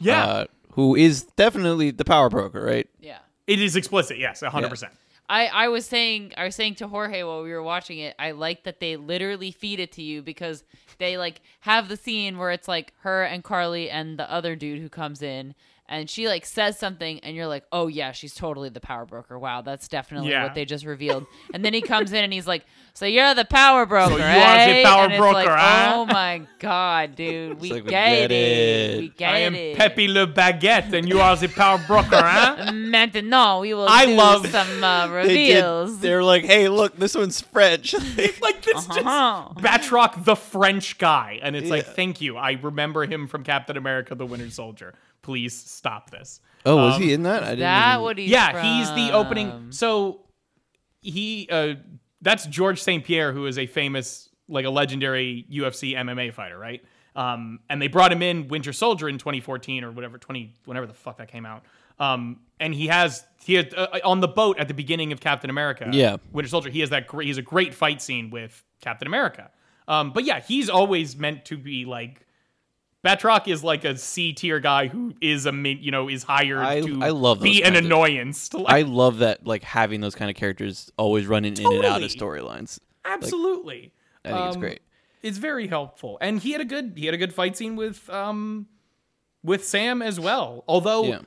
yeah. uh, who is definitely the power broker, right? yeah. it is explicit. Yes, hundred percent. I, I was saying I was saying to Jorge while we were watching it, I like that they literally feed it to you because they like have the scene where it's like her and Karli and the other dude who comes in and she like says something and you're like, Oh yeah, she's totally the power broker. Wow, that's definitely Yeah. what they just revealed. and then he comes in and he's like, So you're the power broker, so you are the eh?" power and broker, like, huh? Oh my god, dude, we, like, we get, get it. it. We get I am it. Pepe Le Baguette, and you are the power broker, huh? Maintenant, we will I do love- some uh, reveals. They're like, hey, look, this one's French. like this Uh-huh. just Batroc the French guy and it's like thank you I remember him from Captain America the Winter Soldier please stop this. Oh, was Um, he in that? I didn't that even- what he's yeah he's the opening so he uh that's George St Pierre who is a famous like a legendary UFC MMA fighter right? Um and they brought him in Winter Soldier in 2014 or whatever 20 whenever the fuck that came out. Um and he has he had uh, on the boat at the beginning of Captain America Yeah. Winter Soldier he has that great he's a great fight scene with Captain America. Um but yeah he's always meant to be like Batroc is like a C tier guy who is a min, you know is hired I- to I love be an of- annoyance. To, like, I love that, like having those kind of characters always running in and out of storylines. absolutely. I think it's Um, great. It's very helpful, and he had a good he had a good fight scene with um with Sam as well. Although Yeah.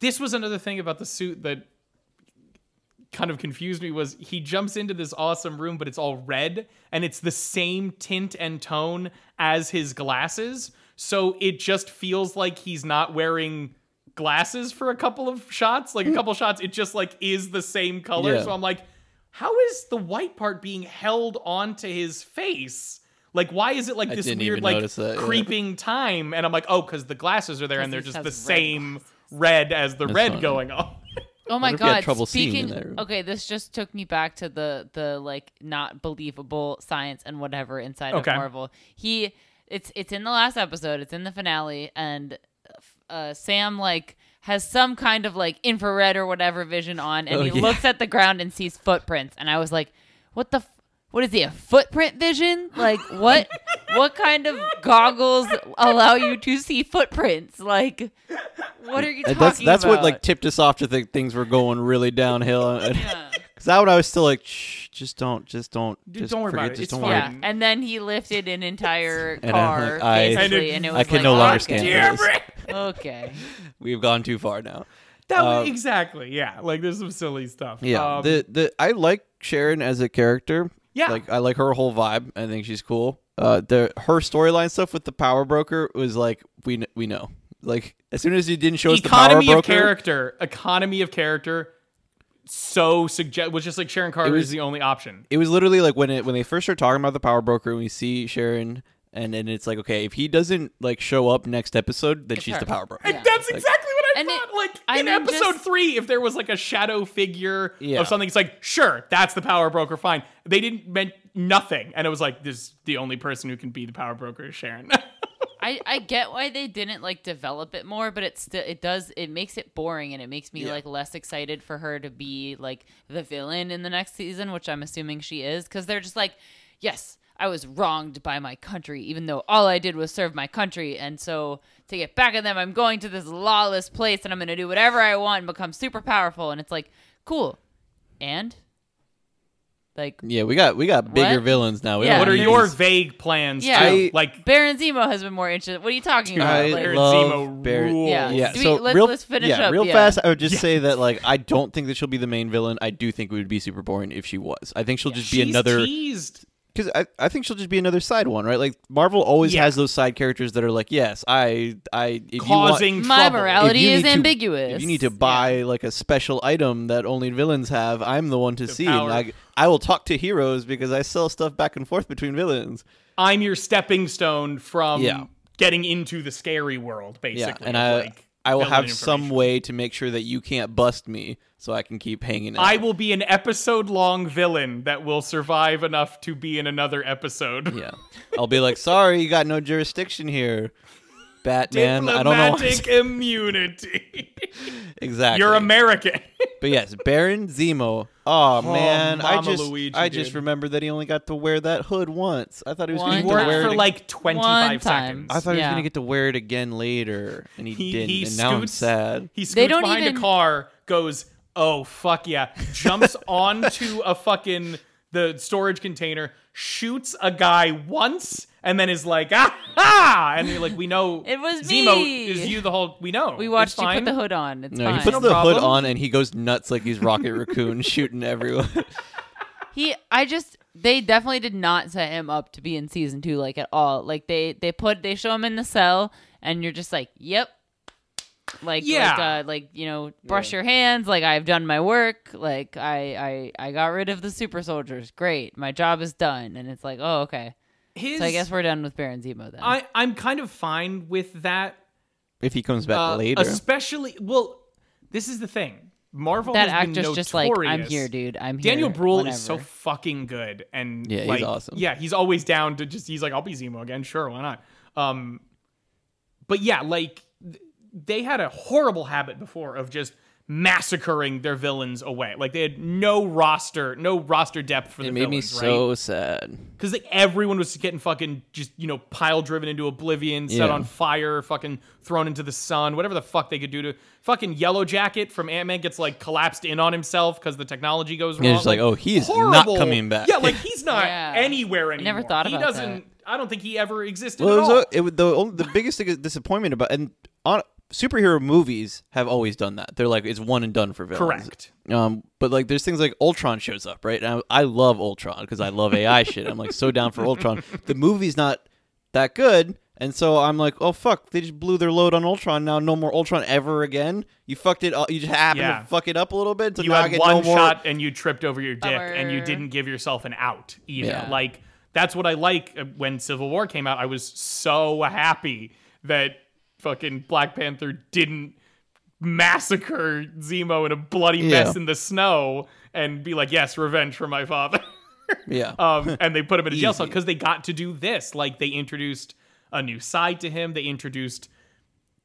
this was another thing about the suit that kind of confused me was he jumps into this awesome room but it's all red and it's the same tint and tone as his glasses so it just feels like he's not wearing glasses for a couple of shots like a couple shots it just like is the same color Hmm. Yeah. so i'm like how is the white part being held onto his face like why is it like I this weird like notice that, yeah. creeping time and i'm like oh because the glasses are there and they're just the red same red as the That's red funny. going on Oh my What if you had god! trouble seeing in Speaking, okay, this just took me back to the the like not believable science and whatever inside Okay. of Marvel. He, it's it's in the last episode. It's in the finale, and uh, Sam like has some kind of like infrared or whatever vision on, and Oh, he yeah. looks at the ground and sees footprints, and I was like, what the. F- what is he? A footprint vision? Like what? what kind of goggles allow you to see footprints? Like, what are you And talking that's that's what like tipped us off to think things were going really downhill. Yeah. Because that one I was still like, shh, just don't, just don't, Dude, just don't worry forget, about it. just It's don't fine. worry. Yeah, and then he lifted an entire And I'm car, like, I- basically, And and it- it was I can like, no longer okay. stand Damn for this. it. Okay, We've gone too far now. That was, exactly, yeah. Like there's some silly stuff. Yeah, Um, the the I like Sharon as a character. Yeah. like I like her whole vibe. I think she's cool. Uh, the her storyline stuff with the power broker was like we kn- we know. Like as soon as you didn't show us the power economy broker, of character, economy of character. So suggest was just like Sharon Carter was- is the only option. it was literally like when it when they first start talking about the power broker and we see Sharon and and it's like okay, if he doesn't like show up next episode, then It's she's her. the power broker. Yeah. That's exactly what I And thought. it- like I in mean, episode just- three, if there was like a shadow figure Yeah. of something, it's like sure, that's the power broker. Fine. They didn't meant nothing, and it was like this. The only person who can be the power broker is Sharon. I, I get why they didn't like develop it more, but it still it does it makes it boring and it makes me Yeah. like less excited for her to be like the villain in the next season, which I'm assuming she is, because they're just like, yes, I was wronged by my country, even though all I did was serve my country, and so to get back at them, I'm going to this lawless place and I'm gonna do whatever I want and become super powerful, and it's like, cool, and like Yeah, we got we got bigger What? villains now. We Yeah. don't what are need your these- vague plans? Yeah. to, I- like Baron Zemo has been more interested. What are you talking about? I Like, Baron love Zemo Baron- rules. Yeah. Yeah, Do we- so let's- real, let's finish yeah, up, real yeah. fast. I would just say that like I don't think that she'll be the main villain. I do think it would be super boring if she was. I think she'll just be she's another teased. because I, I think she'll just be another side one, right? Like Marvel always Yeah. has those side characters that are like, yes, I I if you want, causing My trouble. morality if you is need to- ambiguous. if you need to Yeah. buy like a special item that only villains have, I'm the one to see. power. And I I will talk to heroes because I sell stuff back and forth between villains. I'm your stepping stone from Yeah. getting into the scary world, basically. yeah, and I like, I will have some way to make sure that you can't bust me, so I can keep hanging out. I will be an episode long villain that will survive enough to be in another episode. Yeah. I'll be like, sorry, you got no jurisdiction here. Batman, I don't know. Diplomatic immunity. exactly. You're American. But yes, Baron Zemo. Oh, man, I Mama just Luigi, I just dude. remember that he only got to wear that hood once. I thought he was One going he to wore get it for it. like 25 One seconds. I thought he was Yeah. going to get to wear it again later, and he, He- didn't. he and now I'm scoots- sad. He scoots They don't behind even- a car, goes, "Oh fuck yeah!" Jumps onto a fucking the storage container, shoots a guy once, and then is like, "Ah ha!" And you're like, "We know It was Zemo me. is you the whole. We know. We watched It's you put the hood on. It's No, fine. he puts No the hood on and he goes nuts like he's Rocket Raccoon shooting everyone. he I just they definitely did not set him up to be in season two like at all. Like they they put they show him in the cell and you're just like, Yep. Like Yeah. like uh like, you know, brush your hands, like I've done my work, like I I I got rid of the super soldiers. Great. My job is done. And it's like, oh okay. His, So I guess we're done with Baron Zemo then. I I'm kind of fine with that. if he comes back uh, later. especially well, this is the thing. Marvel that has been actor's just like, I'm here, dude. I'm here. Daniel Bruhl whatever. is so fucking good, and Yeah, he's awesome. Yeah, he's always down to just. He's like, I'll be Zemo again, sure, why not? Um, but yeah, like th- they had a horrible habit before of just massacring their villains away. Like they had no roster, no roster depth for the it made me villains, so sad. because like everyone was getting fucking just you know pile driven into oblivion, set Yeah. on fire, fucking thrown into the sun, whatever the fuck they could do to fucking Yellow Jacket from Ant Man gets like collapsed in on himself because the technology goes wrong. Yeah, just like, oh, he's not coming back. Yeah, like he's not Yeah. anywhere anymore. never thought about he doesn't. that. I don't think he ever existed Well, it at was all. a, it the the biggest thing, disappointment about and on superhero movies have always done that. They're like it's one and done for villains. Correct. Um, but like there's things like Ultron shows up, right? And I, I love Ultron because I love AI shit. I'm like so down for Ultron. The movie's not that good, and so I'm like, oh fuck, they just blew their load on Ultron. Now no more Ultron ever again. You fucked it. up. You just happened Yeah. to fuck it up a little bit. So you now I had get one no more. shot and you tripped over your dick and you didn't give yourself an out either. Yeah. Like that's what I like uh, when Civil War came out. I was so happy that fucking Black Panther didn't massacre Zemo in a bloody mess Yeah. in the snow and be like, "Yes, revenge for my father." Yeah. um, and they put him in a jail cell because they got to do this. Like they introduced a new side to him. They introduced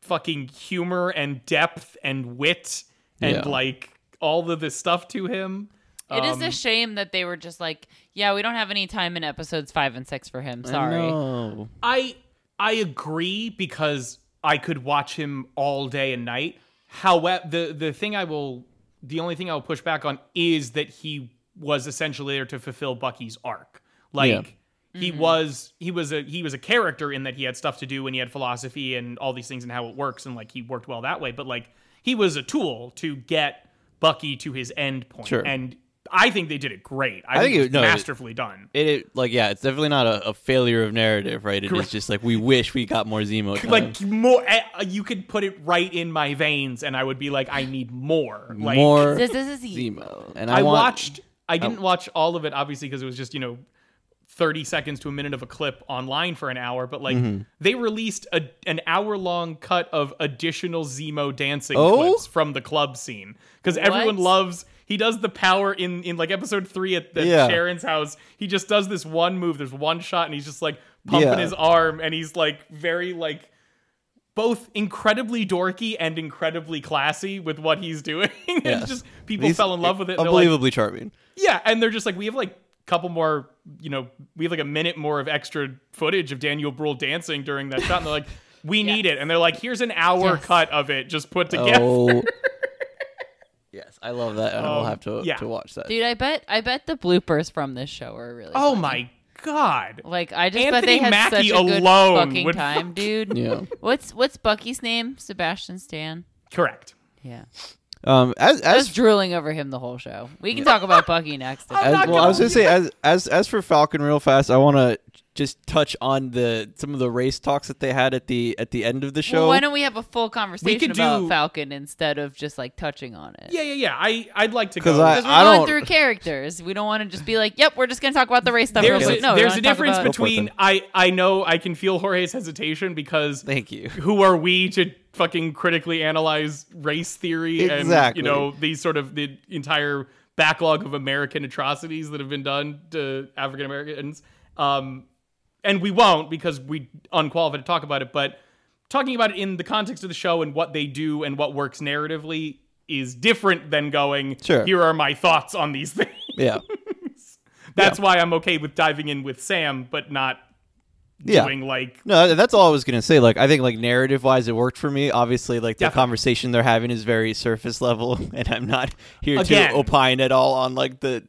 fucking humor and depth and wit and Yeah. like all of this stuff to him. It is Um, a shame that they were just like, yeah, we don't have any time in episodes five and six for him. Sorry. know. I I agree because I could watch him all day and night. However, the the thing I will the only thing I will push back on is that he was essentially there to fulfill Bucky's arc. Like Yeah. he mm-hmm. was he was a he was a character in that he had stuff to do and he had philosophy and all these things and how it works and like he worked well that way. But like he was a tool to get Bucky to his end point. Sure. And I think they did it great. I, I think, think it it- was no, it- masterfully done. It, it like yeah, it's definitely not a, a failure of narrative, right? It is Correct. just like we wish we got more Zemo time. like more eh, you could put it right in my veins and i would be like i need more like more This, this is Zemo. And I, i want, watched i didn't watch all of it obviously because it was just you know 30 seconds to a minute of a clip online for an hour, but like Mm-hmm. they released a, an hour long cut of additional Zemo dancing Oh? clips from the club scene because everyone loves. He does the power in in like episode three at the Yeah. Sharon's house. He just does this one move. There's one shot, and he's just like pumping Yeah. his arm, and he's like very like both incredibly dorky and incredibly classy with what he's doing. and Yes. just people He's fell in love with it. and they're like, Unbelievably charming. yeah, and they're just like, we have like a couple more, you know, we have like a minute more of extra footage of Daniel Bruhl dancing during that shot. And they're like, we need it. And they're like, here's an hour Yes. cut of it just put oh. together. Oh. yes, I love that, and I will Um, have to yeah. to watch that. Dude, I bet I bet the bloopers from this show are really Oh funny. my God. Like I just bet they had Mackie such a good fucking would time, dude. Yeah. What's what's Bucky's name? Sebastian Stan. Correct. Yeah. Um, as I was as drooling over him the whole show. We can talk about Bucky next. if- As, not well, I was gonna- gonna say as as as for Falcon, real fast, I want to just touch on the some of the race talks that they had at the at the end of the show. Well, why don't we have a full conversation could about do- Falcon instead of just like touching on it? Yeah, yeah, yeah. I, I'd like to go. I- Because we're going don't- through characters. We don't want to just be like, "Yep, we're just going to talk about the race stuff." there's real a, no, there's a difference about- Go for it between. I I know I can feel Jorge's hesitation because Thank you. who are we to fucking critically analyze race theory Exactly. and you know these sort of the entire backlog of American atrocities that have been done to African Americans. Um, and we won't because we unqualified to talk about it. But talking about it in the context of the show and what they do and what works narratively is different than going. Sure. Here are my thoughts on these things. Yeah, That's why I'm okay with diving in with Sam, but not yeah. doing like No, that's all I was gonna say. Like, I think like narrative wise, it worked for me. Obviously, like the Definitely. conversation they're having is very surface level, and I'm not here Again. to opine at all on like the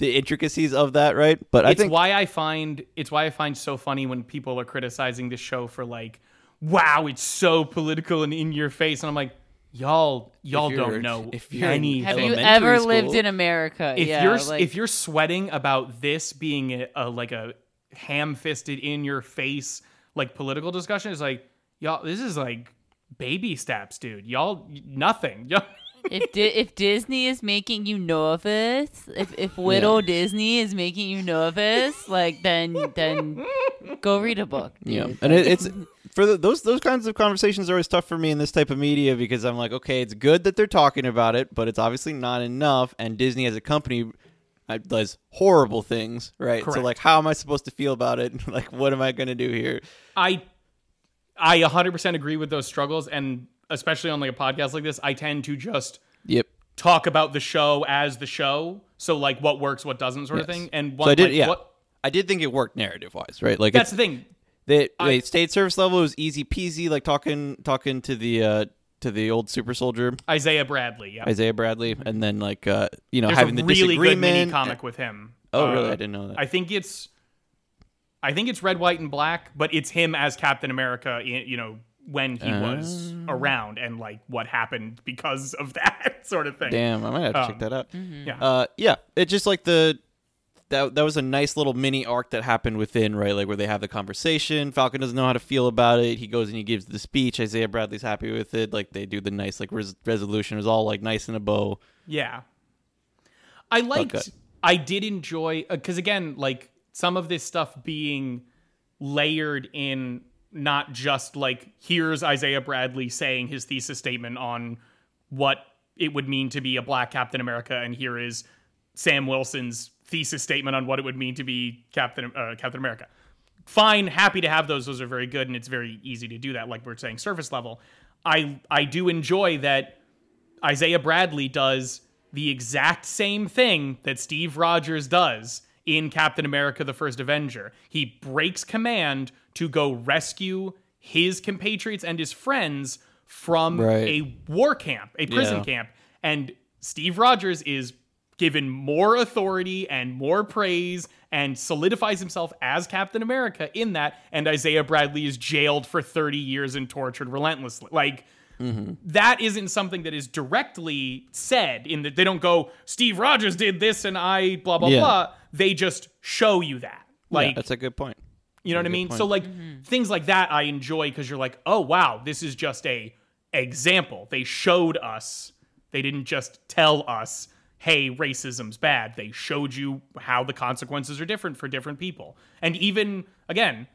the intricacies of that, right? But I think it's think why I find it's why I find so funny when people are criticizing the show for like, wow, it's so political and in your face, and I'm like, y'all, y'all don't know if you're in anything. Have you ever school. lived in America? if yeah, you're like, if you're sweating about this being a, a like a ham-fisted in your face like political discussion, it's like y'all, this is like baby steps, dude. Y'all, nothing. Y'all- if Di- if Disney is making you nervous, if if Widow Disney is making you nervous, like then then go read a book. Yeah, and it, it's for the, those those kinds of conversations are always tough for me in this type of media because I'm like, okay, it's good that they're talking about it, but it's obviously not enough. And Disney as a company uh, does horrible things, right? So like, how am I supposed to feel about it? like, what am I going to do here? I I 100% agree with those struggles and especially on like a podcast like this, I tend to just Yep. talk about the show as the show. So like what works, what doesn't sort of thing. And So I did, like, yeah. what I did think it worked narrative wise, right? Like that's the thing. they I- they stayed surface level. Was easy peasy, like talking talking to the uh to the old super soldier Isaiah Bradley, yeah. Isaiah Bradley, and then like uh you know There's having the really good mini disagreement. comic with him. Oh, Uh, really? I didn't know that. I think it's I think it's red, white, and black, but it's him as Captain America. You know when he was Oh. around and like what happened because of that sort of thing. Damn, I might have to check Um, that out. Yeah. Uh, yeah, it just like the that that was a nice little mini arc that happened within, right? Like where they have the conversation. Falcon doesn't know how to feel about it. He goes and he gives the speech. Isaiah Bradley's happy with it. Like they do the nice like res- resolution. It was all like nice in a bow. Yeah. I liked good. I did enjoy because again, like some of this stuff being layered in not just like here's Isaiah Bradley saying his thesis statement on what it would mean to be a black Captain America, and here is Sam Wilson's thesis statement on what it would mean to be Captain uh, Captain America. Fine, happy to have those. Those are very good, and it's very easy to do that. Like we're saying, surface level. I I do enjoy that Isaiah Bradley does the exact same thing that Steve Rogers does in Captain America the First Avenger. He breaks command to go rescue his compatriots and his friends from Right. a war camp, a prison Yeah. camp. And Steve Rogers is given more authority and more praise and solidifies himself as Captain America in that. And Isaiah Bradley is jailed for 30 years and tortured relentlessly. Like, Mm-hmm. that isn't something that is directly said in that they don't go steve rogers did this and i blah blah Yeah. blah they just show you that Yeah, like that's a good point. you know what i mean point. so like mm-hmm. things like that i enjoy because you're like oh wow this is just a example they showed us they didn't just tell us hey, racism's bad. They showed you how the consequences are different for different people. And even again,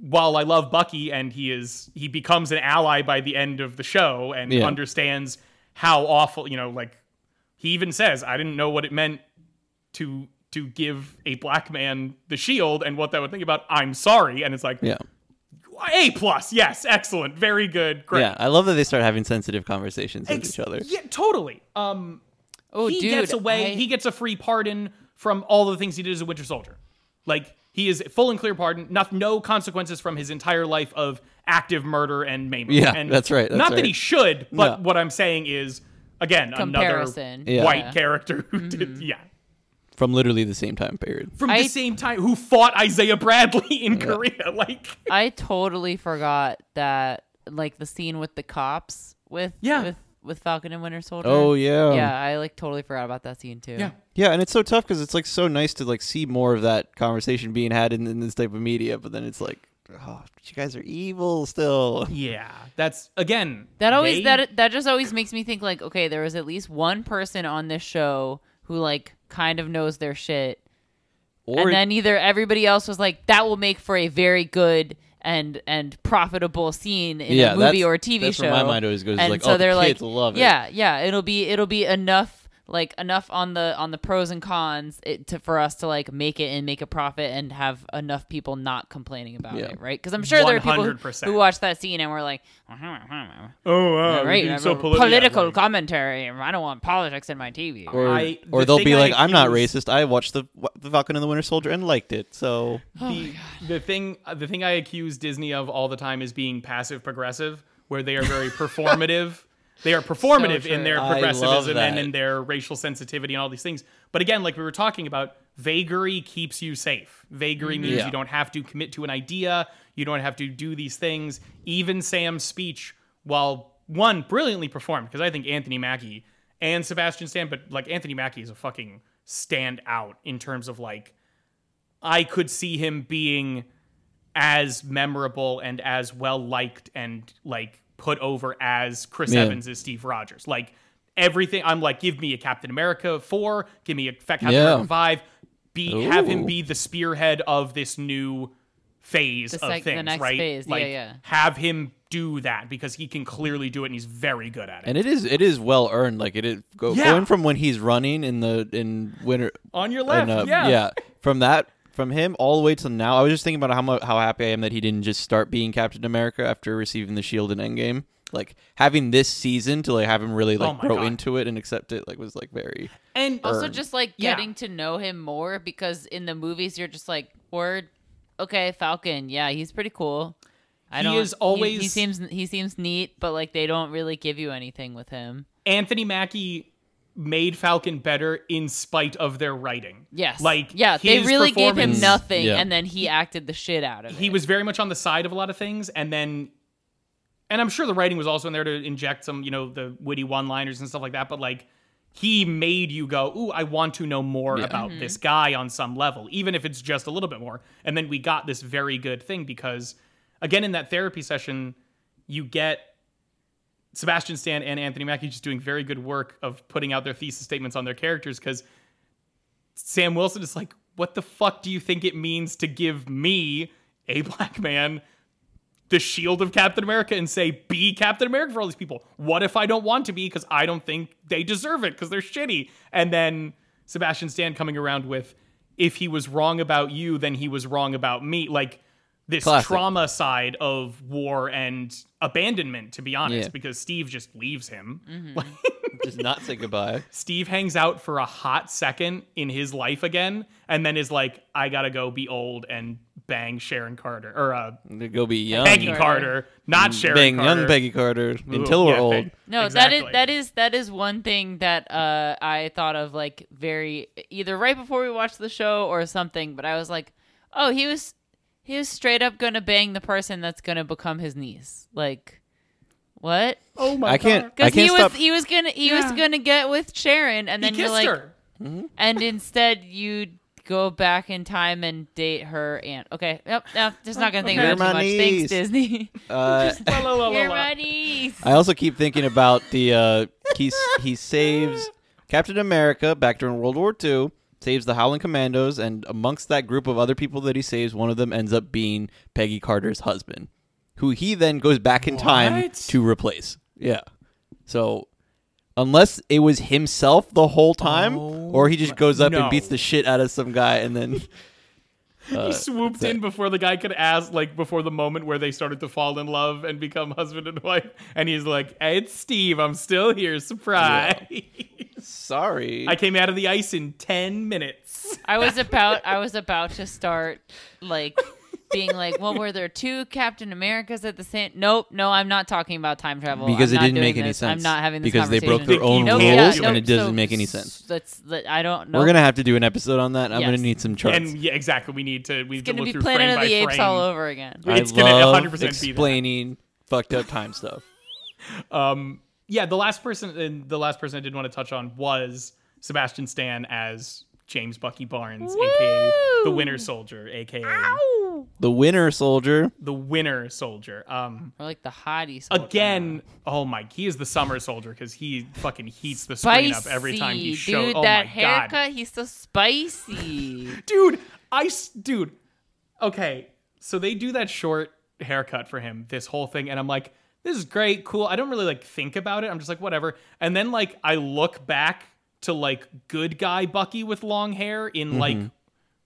while I love Bucky and he is he becomes an ally by the end of the show and Yeah. understands how awful, you know, like he even says, I didn't know what it meant to to give a black man the shield and what that would think about. I'm sorry. And it's like Yeah. A plus, yes, excellent, very good, great. Yeah, I love that they start having sensitive conversations with Ex- each other. Yeah, totally. Um, Oh, he dude, gets away. I- He gets a free pardon from all the things he did as a Winter Soldier. Like he is full and clear pardon. Not, no consequences from his entire life of active murder and maiming. Yeah, and that's right, that's not that he should, but No. what I'm saying is, again, Comparison. another Yeah. white Yeah. character who Mm-hmm. did, yeah, From literally the same time period. from I- the same time who fought Isaiah Bradley in Korea. Like, I totally forgot that like the scene with the cops with Yeah. with with Falcon and Winter Soldier. Oh yeah. yeah, I like totally forgot about that scene too. yeah, Yeah, and it's so tough because it's like so nice to like see more of that conversation being had in, in this type of media, but then it's like, oh, you guys are evil still. yeah. That's again That always they- that that just always makes me think like, okay, there was at least one person on this show who like kind of knows their shit, Or and then either everybody else was like, that will make for a very good and and profitable scene in Yeah, a movie or a TV that's show. where my mind always goes, And like, so oh, they're kids like, love it. yeah, yeah, it'll be it'll be enough like enough on the on the pros and cons it, to for us to like make it and make a profit and have enough people not complaining about Yeah. it, right? Because I'm sure there are people who, 100%. who watch that scene and were like, oh, wow, oh, right, you're I so have a politi- political yeah, like- commentary. I don't want politics in my TV. or, I- or the they'll be I like, I'm not racist. I watched the the Falcon and the Winter Soldier and liked it. So Oh the, the thing the thing I accuse Disney of all the time is being passive progressive, where they are very performative. They are performative So in their true. I love progressivism and in their racial sensitivity and all these things. But again, like we were talking about, vagary keeps you safe. Vagary means Yeah. you don't have to commit to an idea. You don't have to do these things. Even Sam's speech, while one brilliantly performed, because I think Anthony Mackie and Sebastian Stan, but like Anthony Mackie is a fucking stand out in terms of like I could see him being as memorable and as well liked and like put over as Chris Yeah. Evans as Steve Rogers. Like everything, I'm like, give me a Captain America four, give me a Fa- Captain Yeah. America five, be have him be the spearhead of this new phase The of sec- the things, next right? phase. Yeah, Like yeah. have him do that because he can clearly do it and he's very good at it. and it is it is well earned. Like it is go, Yeah. going from when he's running in the in winter On your left, and, uh, yeah. From that, from him all the way to now, I was just thinking about how how happy I am that he didn't just start being Captain America after receiving the shield in Endgame. Like having this season to like have him really like Oh grow God. into it and accept it, like was like very. And also just like Yeah. getting to know him more because in the movies you're just like word okay falcon yeah he's pretty cool i He don't he is always- he, seems he seems neat but like they don't really give you anything with him Anthony Mackie made Falcon better in spite of their writing. yes Like yeah they really gave him nothing Yeah. and then he acted the shit out of it He was very much on the side of a lot of things, and then, and I'm sure the writing was also in there to inject some, you know, the witty one-liners and stuff like that. But like, he made you go, "Ooh, I want to know more about Mm-hmm. this guy on some level, even if it's just a little bit more." And then we got this very good thing because, again, in that therapy session, you get Sebastian Stan and Anthony Mackie just doing very good work of putting out their thesis statements on their characters because Sam Wilson is like, what the fuck do you think it means to give me, a black man, the shield of Captain America and say, be Captain America for all these people? What if I don't want to be because I don't think they deserve it because they're shitty? And then Sebastian Stan coming around with, if he was wrong about you, then he was wrong about me. Like this Classic. trauma side of war and abandonment, to be honest, Yeah. because Steve just leaves him. Like, Just not say goodbye. Steve hangs out for a hot second in his life again, and then is like, I gotta go be old and bang Sharon Carter or uh, Go be young, Peggy Carter. Carter, not Sharon bang Carter. young Peggy Carter Ooh, until we're yeah, old. Peg- No, exactly. that is that is that is one thing that uh, I thought of like very either right before we watched the show or something. But I was like, oh, he was he was straight up gonna bang the person that's gonna become his niece. Like, what? Oh my I can't. god. I Because can't he was stop. he was gonna he was gonna get with Sharon, and He then you're kissed like, her. and instead you go back in time and date her aunt. Okay, yep, no, just not gonna think Okay. about it too You're much. my Thanks. Disney. Uh, La, la, la, la, You're la. my niece. I also keep thinking about the uh, he he saves Captain America, back during World War II, saves the Howling Commandos, and amongst that group of other people that he saves, one of them ends up being Peggy Carter's husband, who he then goes back in time What? to replace. Yeah. So, unless it was himself the whole time, or he just oh, goes up no. and beats the shit out of some guy, and then he uh, swooped in before the guy could ask, like before the moment where they started to fall in love and become husband and wife. And he's like, "Hey, it's Steve. I'm still here. Surprise! sorry, I came out of the ice in ten minutes." I was about I was about to start like being like, well, were there two Captain Americas at the same? Nope, no, I'm not talking about time travel because I'm it not didn't doing make any sense. I'm not having this because they broke their own nope, rules, yeah, and it doesn't so- make any sense. Let's. Let, I don't know. We're gonna have to do an episode on that. I'm Yes. gonna need some charts. And yeah, exactly. We need to. We need It's to gonna look be through Planet of by the Apes all over again. I It's gonna 100% be that. explaining fucked up time stuff. Um, yeah, the last person and the last person I did want to touch on was Sebastian Stan as James Bucky Barnes, aka the Winter Soldier, aka The Winter Soldier. the Winter Soldier. Um, Or like the hottie. soldier. again, oh my, he is the Summer Soldier because he fucking heats the screen up every time he shows. dude. Oh that my haircut, god, he's so spicy. dude, I s- dude. Okay, so they do that short haircut for him, this whole thing, and I'm like, this is great, cool. I don't really like think about it. I'm just like, whatever. And then like I look back to like good guy Bucky with long hair in like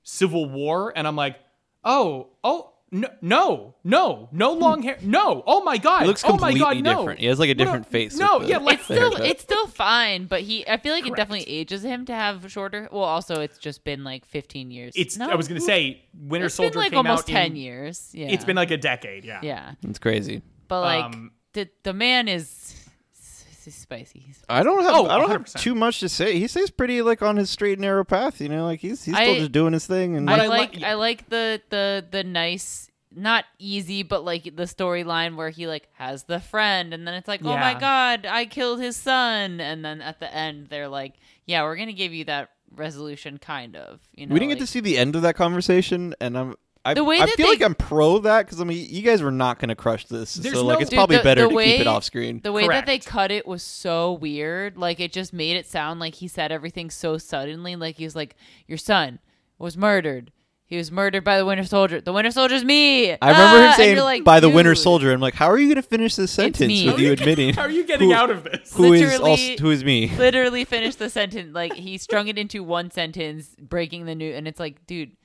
Civil War, and I'm like, oh, oh. No, no, no, no long hair. No, oh my god. He looks completely oh my god, no. different. He has like a different face. No, yeah, like it's still haircut. it's still fine, but he I feel like it definitely ages him to have shorter. Well, also it's just been like 15 years. It's. No, I was gonna say Winter it's Soldier been like almost out 10 in- years. Yeah, It's been like a decade. Yeah. yeah, It's crazy. but like Um, the the man is he's spicy. He's I don't have Oh, I don't have 100%. too much to say. He stays pretty like on his straight and narrow path. You know, like he's he's still I- just doing his thing. And I I like like- I like the the the nice not easy but like the storyline where he like has the friend and then it's like oh my god I killed his son and then at the end they're like yeah we're gonna give you that resolution kind of you know we didn't get to see the end of that conversation, and I'm. I, The way I feel they- like I'm pro that because I mean you guys were not going to crush this, There's so like no- it's Dude, probably the- better the to way- keep it off screen. The way that they cut it was so weird. Like it just made it sound like he said everything so suddenly. Like he was like, "Your son was murdered. He was murdered by the Winter Soldier. The Winter Soldier's me." I remember Ah!" him saying like, by the Winter Soldier. I'm like, how are you going to finish this sentence with you admitting How are you getting who- out of this? who is Literally- also who is me? Literally finished the sentence. Like he strung it into one sentence, breaking the new. And it's like, dude, that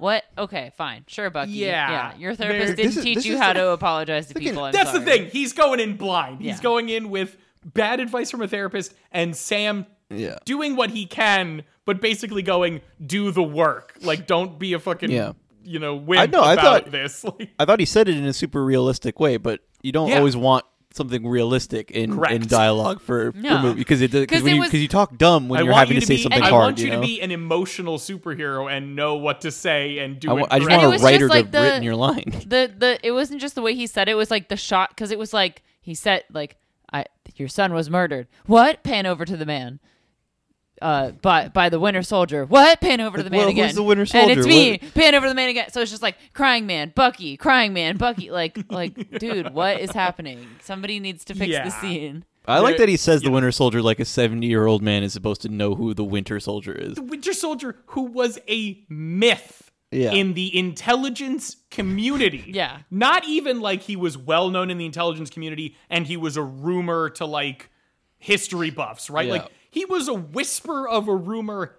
what? Okay, fine, sure, Bucky. Yeah. yeah. Your therapist This didn't is- teach you how the- to apologize to people. I'm That's the thing. He's going in blind. He's Yeah. going in with bad advice from a therapist, and Sam Yeah. doing what he can, but basically going do the work. Like, don't be a fucking Yeah. you know wimp I know, I thought- this. Like, I thought he said it in a super realistic way, but you don't Yeah. always want something realistic in, in dialogue for, No. for movie because it because 'Cause when it you, was- 'cause you talk dumb when I you're having you to to say be. something I hard. I want you, you to be an emotional superhero and know what to say and do I, it. I just correctly. And it want a writer just like to have the- written your line. the the it wasn't just the way he said it, it was like the shot because it was like he said like I your son was murdered. What? Pan over to the man. Uh, by by the Winter Soldier. What? Pan over to the man Well, who's the Winter Soldier? And it's me. What- Pan over to the man again. So it's just like crying man, Bucky, crying man, Bucky. Like like, dude, what is happening? Somebody needs to fix Yeah. the scene. I like that he says the Winter Soldier like a 70 year old man is supposed to know who the Winter Soldier is. the Winter Soldier, who was a myth Yeah. in the intelligence community. Yeah. Not even like he was well known in the intelligence community and he was a rumor to like history buffs, right? Yeah. Like he was a whisper of a rumor.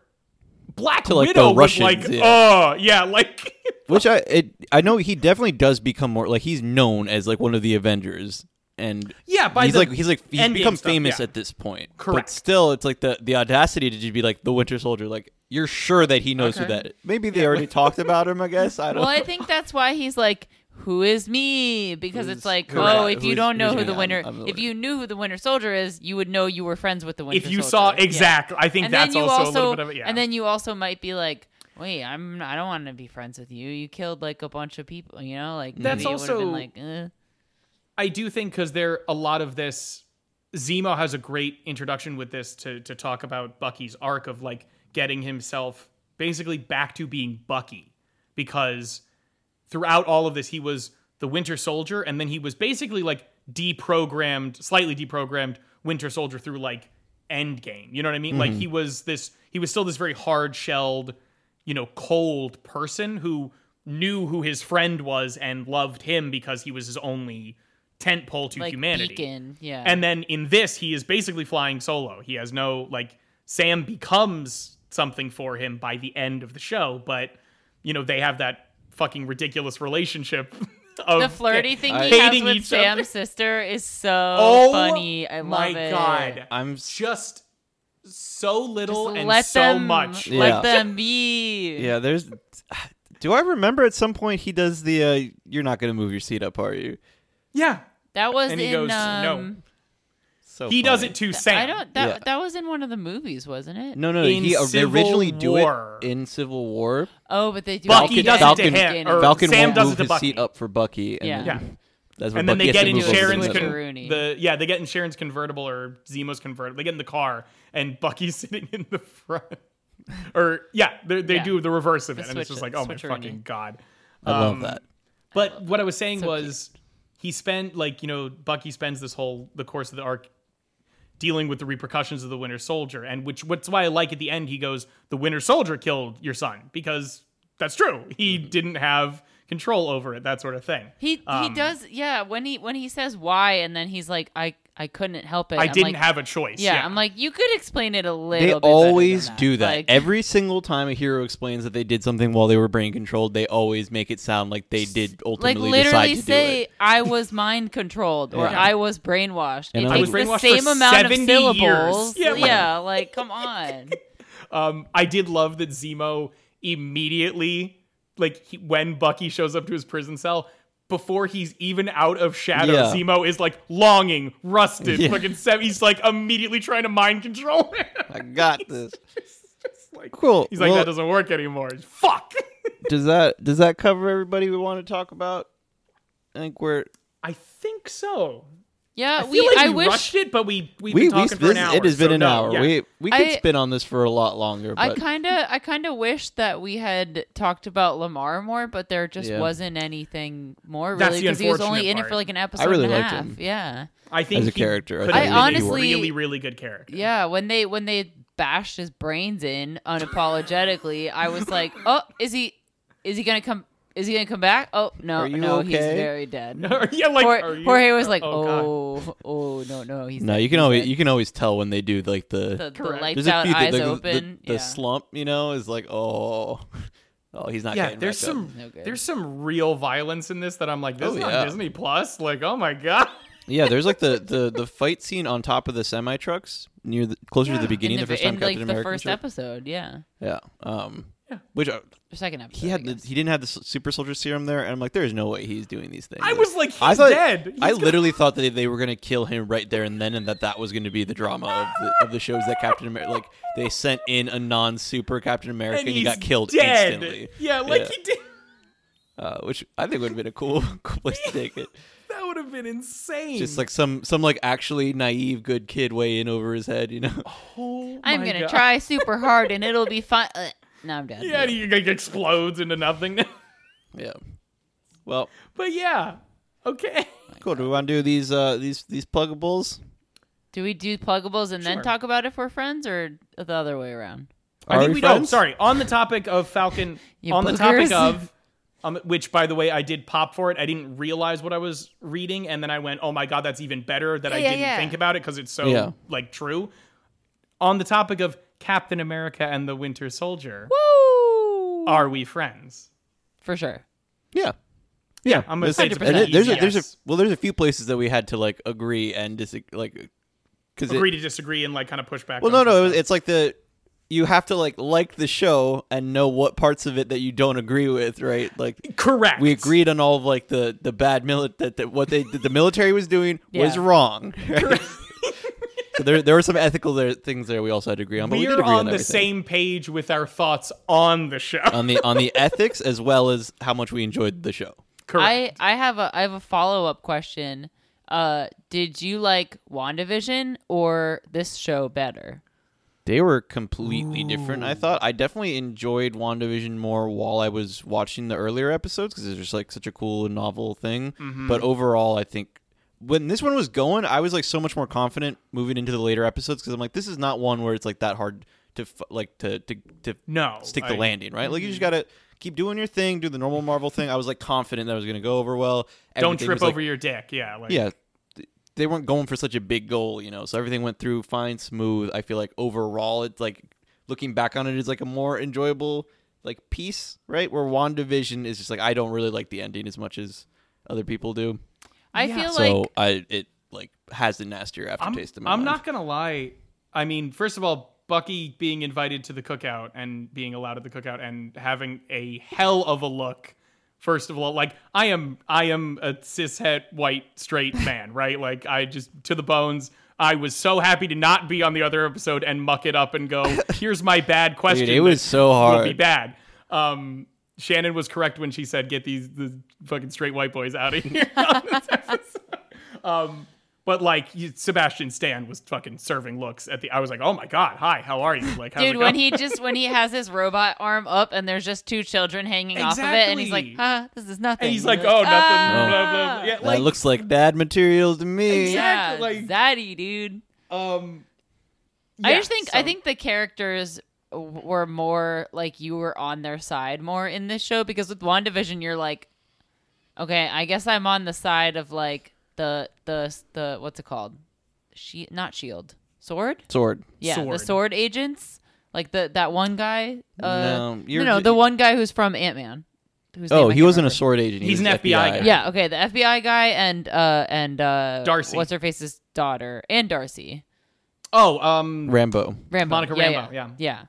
Black To, like, Widow the was like, Russians, oh, yeah, like. Which I it, I know he definitely does become more like he's known as like one of the Avengers. And Yeah, by he's the like he's like he's Endgame become stuff, famous yeah. at this point. Correct. But still, it's like the the audacity to just be like the Winter Soldier. Like you're sure that he knows who Okay. that. Is. Maybe they already talked about him. I guess I don't. Well, I think that's why he's like, "Who is me?" Because Who's- it's like, correct. oh, if you Who's- don't know who's who the me? winter, I'm- I'm the if winner. you knew who the Winter Soldier is, you would know you were friends with the Winter. if you Soldier. saw Yeah. exactly, I think and that's then you also, also, a little bit of it. Yeah. and then you also might be like, wait, I'm, I don't want to be friends with you. You killed like a bunch of people, you know, like That's maybe it would have been like, eh. I do think because there a lot of this Zemo has a great introduction with this to to talk about Bucky's arc of like getting himself basically back to being Bucky because throughout all of this he was the Winter Soldier and then he was basically like deprogrammed, slightly deprogrammed Winter Soldier through like Endgame. You know what I mean? Mm-hmm. Like he was this he was still this very hard shelled, you know, cold person who knew who his friend was and loved him because he was his only tent pole to like humanity. beacon. Yeah. And then in this, he is basically flying solo. He has no like Sam becomes something for him by the end of the show, but you know they have that fucking ridiculous relationship. Of the flirty thing I- he has hating with each other. Sam's sister is so Oh funny. I love my it. god! I'm just so little Just and let so them, much. Yeah. Let them be. yeah. There's. Do I remember at some point he does the uh, "You're not gonna move your seat up, are you?" Yeah, That was And he in goes, "No." So he does funny. it to Sam. I don't. That Yeah. that was in one of the movies, wasn't it? No, no, In he they Civil originally do it in Civil War. Oh, but they do. Bucky it does Falcon- it to him, or Falcon Sam won't does move it to his Bucky. seat up for Bucky. And Yeah. then Yeah. That's and then Bucky they has get in move over to Sharon's the con- the yeah they get in Sharon's convertible or Zemo's convertible. They get in the car and Bucky's sitting in the front. or yeah, they, they Yeah. do the reverse of The it, and it's just like oh my fucking god. I love Um, that. But what I was saying So was he spent like, you know, Bucky spends this whole the course of the arc dealing with the repercussions of the Winter Soldier and which what's why I like at the end he goes, "The Winter Soldier killed your son" because that's true. He Mm-hmm. didn't have control over it, that sort of thing. He he Um, does. Yeah. When he when he says why, and then he's like, I I couldn't help it. I I'm didn't like, have a choice. Yeah, Yeah, I'm like, you could explain it a little. They bit better always than do that. Like, Every single time a hero explains that they did something while they were brain controlled, they always make it sound like they did like ultimately literally decide to say do it. I was mind controlled or Yeah. I was brainwashed. And it I takes was the same amount of 70 syllables. years. Yeah, Yeah, like- like come on. Um, I did love that Zemo immediately, like he, when Bucky shows up to his prison cell, before he's even out of shadow, Yeah. Zemo is like longing, rusted, Yeah. fucking. Sev- he's like immediately trying to mind control him. I got this. like, Cool. He's like Well, that doesn't work anymore. Fuck. does that does that cover everybody we want to talk about? I think we're I think so. Yeah, I we. like I we wish. rushed it, but we we've we been we talking for an hour. it has been so an no, hour. yeah. We we could I- spin on this for a lot longer. I kind of, I kind of wish that we had talked about Lemar more, but there just Yeah. wasn't anything more really because he was only unfortunate in it for like an episode really and a liked half. him. Yeah, I think As a character, I think I honestly- really really good character. yeah. When they when they bashed his brains in unapologetically, I was like, oh, is he, is he gonna come? Is he gonna come back? Oh no, Are you no, he's very dead. yeah, like Jorge, are you- Jorge was like, oh, oh, oh, no, no, he's no, dead, you can he's always dead." you can always tell when they do like the, the, the lights out, few eyes the, the, open. the, yeah. slump, you know, is like oh, oh he's not. yeah, getting there's some No there's some real violence in this that I'm like, this Oh, is yeah. on Disney Plus. Like, oh my god. Yeah, there's like the, the, the fight scene on top of the semi trucks near the closer to the beginning, in the, the, first time in, Captain like the first episode, yeah, Yeah. Um. Yeah. Which uh, or second episode. he had the, he didn't have the s- super soldier serum there, and I'm like, there's no way he's doing these things. I was like, he's I thought- dead. I He's gonna- literally thought that they were gonna kill him right there and then, and that that was gonna be the drama of the, of the shows that Captain America like they sent in a non super Captain America and, and he he's got killed dead. instantly. Yeah, like Yeah. he did. Uh, which I think would have been a cool cool place to take it. That would have been insane. Just like some some like actually naive good kid way in over his head, you know. oh I'm my gonna God. try super hard and it'll be fun. Uh, no, I'm dead. Yeah, and he like explodes into nothing. Yeah. Well, but yeah, okay. cool. Do we want to do these uh these these pluggables? Do we do pluggables and then talk about if we're friends, or the other way around? I Are think we we don't. friends? Sorry, on the topic of Falcon, You on the topic boogers. of, um, which by the way I did pop for it. I didn't realize what I was reading, and then I went, "Oh my god, that's even better." That I Yeah, yeah, didn't yeah. think about it because it's so Yeah. like true. On the topic of Captain America and the Winter Soldier, Woo! are we friends? For sure. Yeah. Yeah, I'm gonna There's, say it's and pretty there's a, there's a well there's a few places that we had to like agree and disagree like because agree to disagree and like kind of push back. well no no stuff. it's like the you have to like like the show and know what parts of it that you don't agree with right like correct. we agreed on all of like the the bad mili- that, that what they that the military was doing was wrong right? So there there were some ethical there, things there we also had to agree on but we, We're did agree on, on the same page with our thoughts on the show. on the on the ethics as well as how much we enjoyed the show correct. I I have a I have a follow up question. Uh, did you like WandaVision or this show better? They were completely different. I thought I definitely enjoyed WandaVision more while I was watching the earlier episodes because it's just like such a cool novel thing. Mm-hmm. But overall, I think when this one was going, I was like so much more confident moving into the later episodes because I'm like, this is not one where it's like that hard to like to to to No, stick the I- landing, right? Like you just mm-hmm. gotta keep doing your thing, do the normal Marvel thing. I was like confident that it was gonna go over well. Don't trip was, like- over your dick. Yeah, like, yeah. They weren't going for such a big goal, you know. So everything went through fine, smooth. I feel like overall, it's like looking back on it is like a more enjoyable like piece, right? Where WandaVision is just like I don't really like the ending as much as other people do. I Yeah. feel So like I it like has the nastier I'm, aftertaste in my I'm mind. not gonna lie. I mean, first of all, Bucky being invited to the cookout and being allowed at the cookout and having a hell of a look. First of all, like I am, I am a cishet white straight man, right? Like I just to the bones. I was so happy to not be on the other episode and muck it up and go, "Here's my bad question." Dude, it was that so Will be bad. Um, Shannon was correct when she said, "Get these the fucking straight white boys out of here." on this um, but like you, Sebastian Stan was fucking serving looks at the. I was like, "Oh my god, hi, how are you?" Like, Dude, when he just when he has his robot arm up and there's just two children hanging off of it, and he's like, "Huh, this is nothing." and he's You're like, "Oh, nothing." "Ah." Blah, blah, blah. Yeah, That like, looks like dad material to me. Exact- Yeah, Exactly, like- zaddy, dude. um, I just think I think the characters w- were more like you were on their side more in this show because with WandaVision you're like okay, I guess I'm on the side of like the the the what's it called? She not shield. Sword? Sword. Yeah, the Sword. sword agents. Like the that one guy uh No, no, you're no, ju- the one guy who's from Ant-Man. Oh, he can't wasn't a sword agent. He He's an FBI guy. Yeah, okay, the FBI guy and uh and uh Darcy. What's her face's daughter and Darcy. oh, um, Rambeau. Rambeau. Monica yeah, Rambeau, Yeah. yeah. yeah.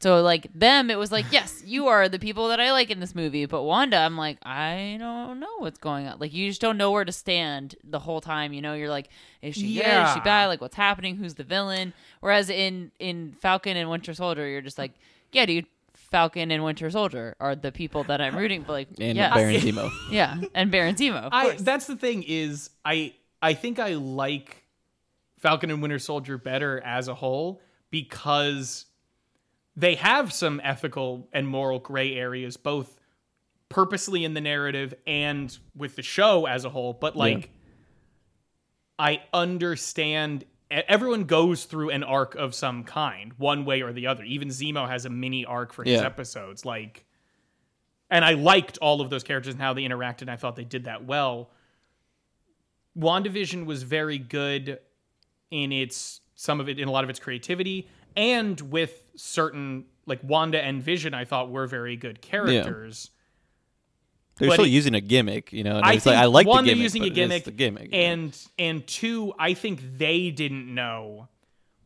So like them, it was like, yes, you are the people that I like in this movie. But Wanda, I'm like, I don't know what's going on. Like you just don't know where to stand the whole time. You know, you're like, is she good? Is she bad? Like what's happening? Who's the villain? Whereas in in Falcon and Winter Soldier, you're just like, yeah, dude. Falcon and Winter Soldier are the people that I'm rooting for. Like, And yeah, Baron Zemo. yeah, and Baron Zemo. I that's the thing is I I think I like Falcon and Winter Soldier better as a whole because they have some ethical and moral gray areas both purposely in the narrative and with the show as a whole but like I understand everyone goes through an arc of some kind one way or the other even Zemo has a mini arc for his Yeah. episodes like and I liked all of those characters and how they interacted. And I thought they did that well. WandaVision was very good in its some of it in a lot of its creativity and with certain like Wanda and Vision I thought were very good characters. They're But still it- using a gimmick, you know. And I it's think like I like one the they're using a gimmick the gimmick, and and two I think they didn't know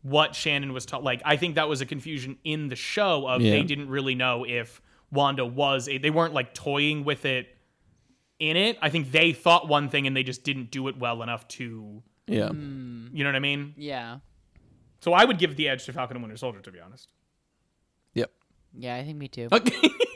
what Shannon was taught. Like I think that was a confusion in the show of Yeah. they didn't really know if Wanda was a, they weren't like toying with it in it. I think they thought one thing and they just didn't do it well enough to yeah. Hmm. you know what I mean? yeah, So I would give the edge to Falcon and Winter Soldier to be honest. Yep. yeah, I think me too. Okay.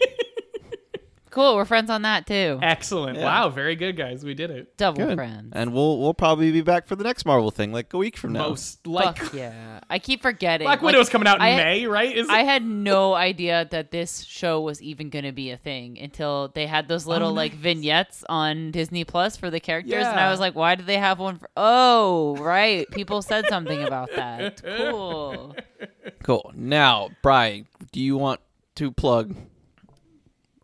Cool, we're friends on that too. Excellent. Yeah. Wow, very good guys. We did it. Double Good. friends. And we'll we'll probably be back for the next Marvel thing like a week from now. Most like Fuck yeah. I keep forgetting. Black Like, Widow's coming out in I- May, right? Is I it? had no idea that this show was even going to be a thing until they had those oh, little like nice. vignettes on Disney Plus for the characters, and I was like, "Why do they have one for?" Oh, right, people said something about that. Cool. Cool. Now, Brian, do you want to plug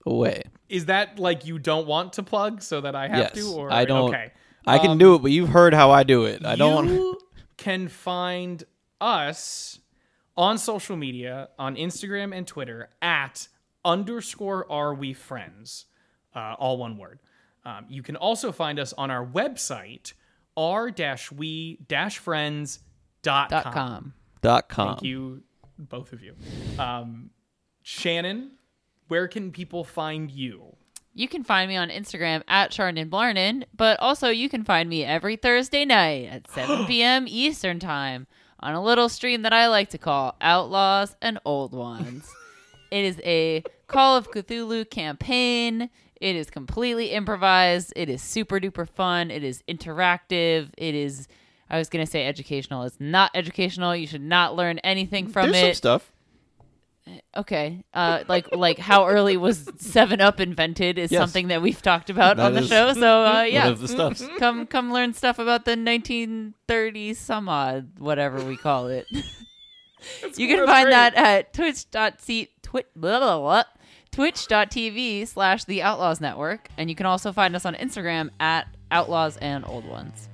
away? Is that like you don't want to plug so that I have yes. to or I don't. okay. I can Um, do it, but you've heard how I do it. I don't want. You can find us on social media on Instagram and Twitter at underscore are we friends, uh, all one word. Um, you can also find us on our website r we friends dot Dot com. com. Dot com. Thank you, both of you. Um, Shannon, where can people find you? You can find me on Instagram at Chardon Blarnin, but also you can find me every Thursday night at 7 p.m. Eastern Time on a little stream that I like to call Outlaws and Old Ones. it is a Call of Cthulhu campaign. It is completely improvised. It is super duper fun. It is interactive. It is, I was going to say educational. It's not educational. You should not learn anything from There's some it. stuff. Okay. Uh, like like how early was Seven Up invented is Yes. something that we've talked about That on the show. So uh, One yeah, of the stuffs. come come learn stuff about the 1930s some odd whatever we call it. you can find great. that at twitch.c twit blah, blah, blah, twitch.tv slash the Outlaws Network, and you can also find us on Instagram at Outlaws and Old Ones.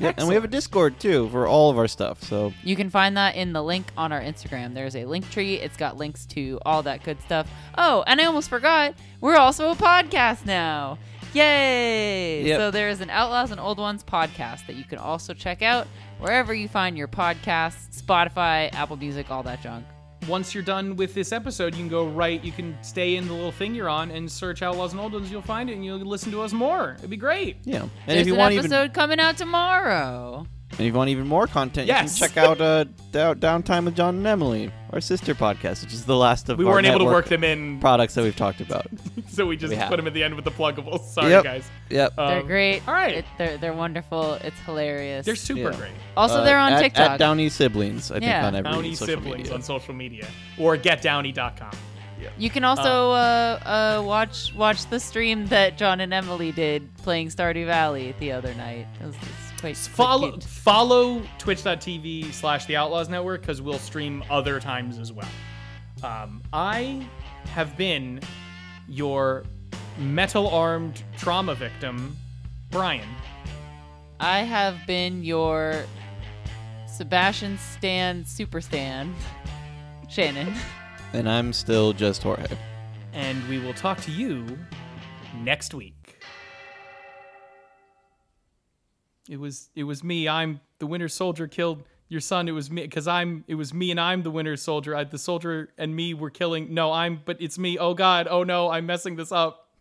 And we have a Discord too for all of our stuff. So You can find that in the link on our Instagram. There's a link tree. It's got links to all that good stuff. Oh, and I almost forgot, we're also a podcast now. Yay! Yep. So there is an Outlaws and Old Ones podcast that you can also check out wherever you find your podcasts, Spotify, Apple Music, all that junk. Once you're done with this episode, you can go right. You can stay in the little thing you're on and search Outlaws and Old Ones. You'll find it, and you'll listen to us more. It'd be great. yeah, and There's if you an want episode even coming out tomorrow. And if you want even more content, Yes. you can check out uh, Dow- Downtime with John and Emily, our sister podcast, which is the last of We our weren't able to work them in, products that we've talked about. so we just We have. put them at the end with the pluggables. Sorry, Yep. guys. Yep. They're Um, great. all right. It- they're, they're wonderful. It's hilarious. They're super Yeah. great. also, Uh, they're on at, TikTok. At Downey Siblings, I think Yeah. on every Downey social siblings media. on social media or getdowney.com. You can also uh, uh, watch watch the stream that John and Emily did playing Stardew Valley the other night. It was, it's quite, quite Follow follow twitch.tv slash the Outlaws Network because we'll stream other times as well. Um, I have been your metal armed trauma victim, Brian. I have been your Sebastian Stan Super Stan, Shannon. And I'm still just Jorge. and we will talk to you next week. It was it was me. I'm the Winter Soldier killed your son. It was me because I'm it was me and I'm the Winter Soldier. I, the soldier and me were killing. No, I'm but it's me. Oh God. Oh no, I'm messing this up.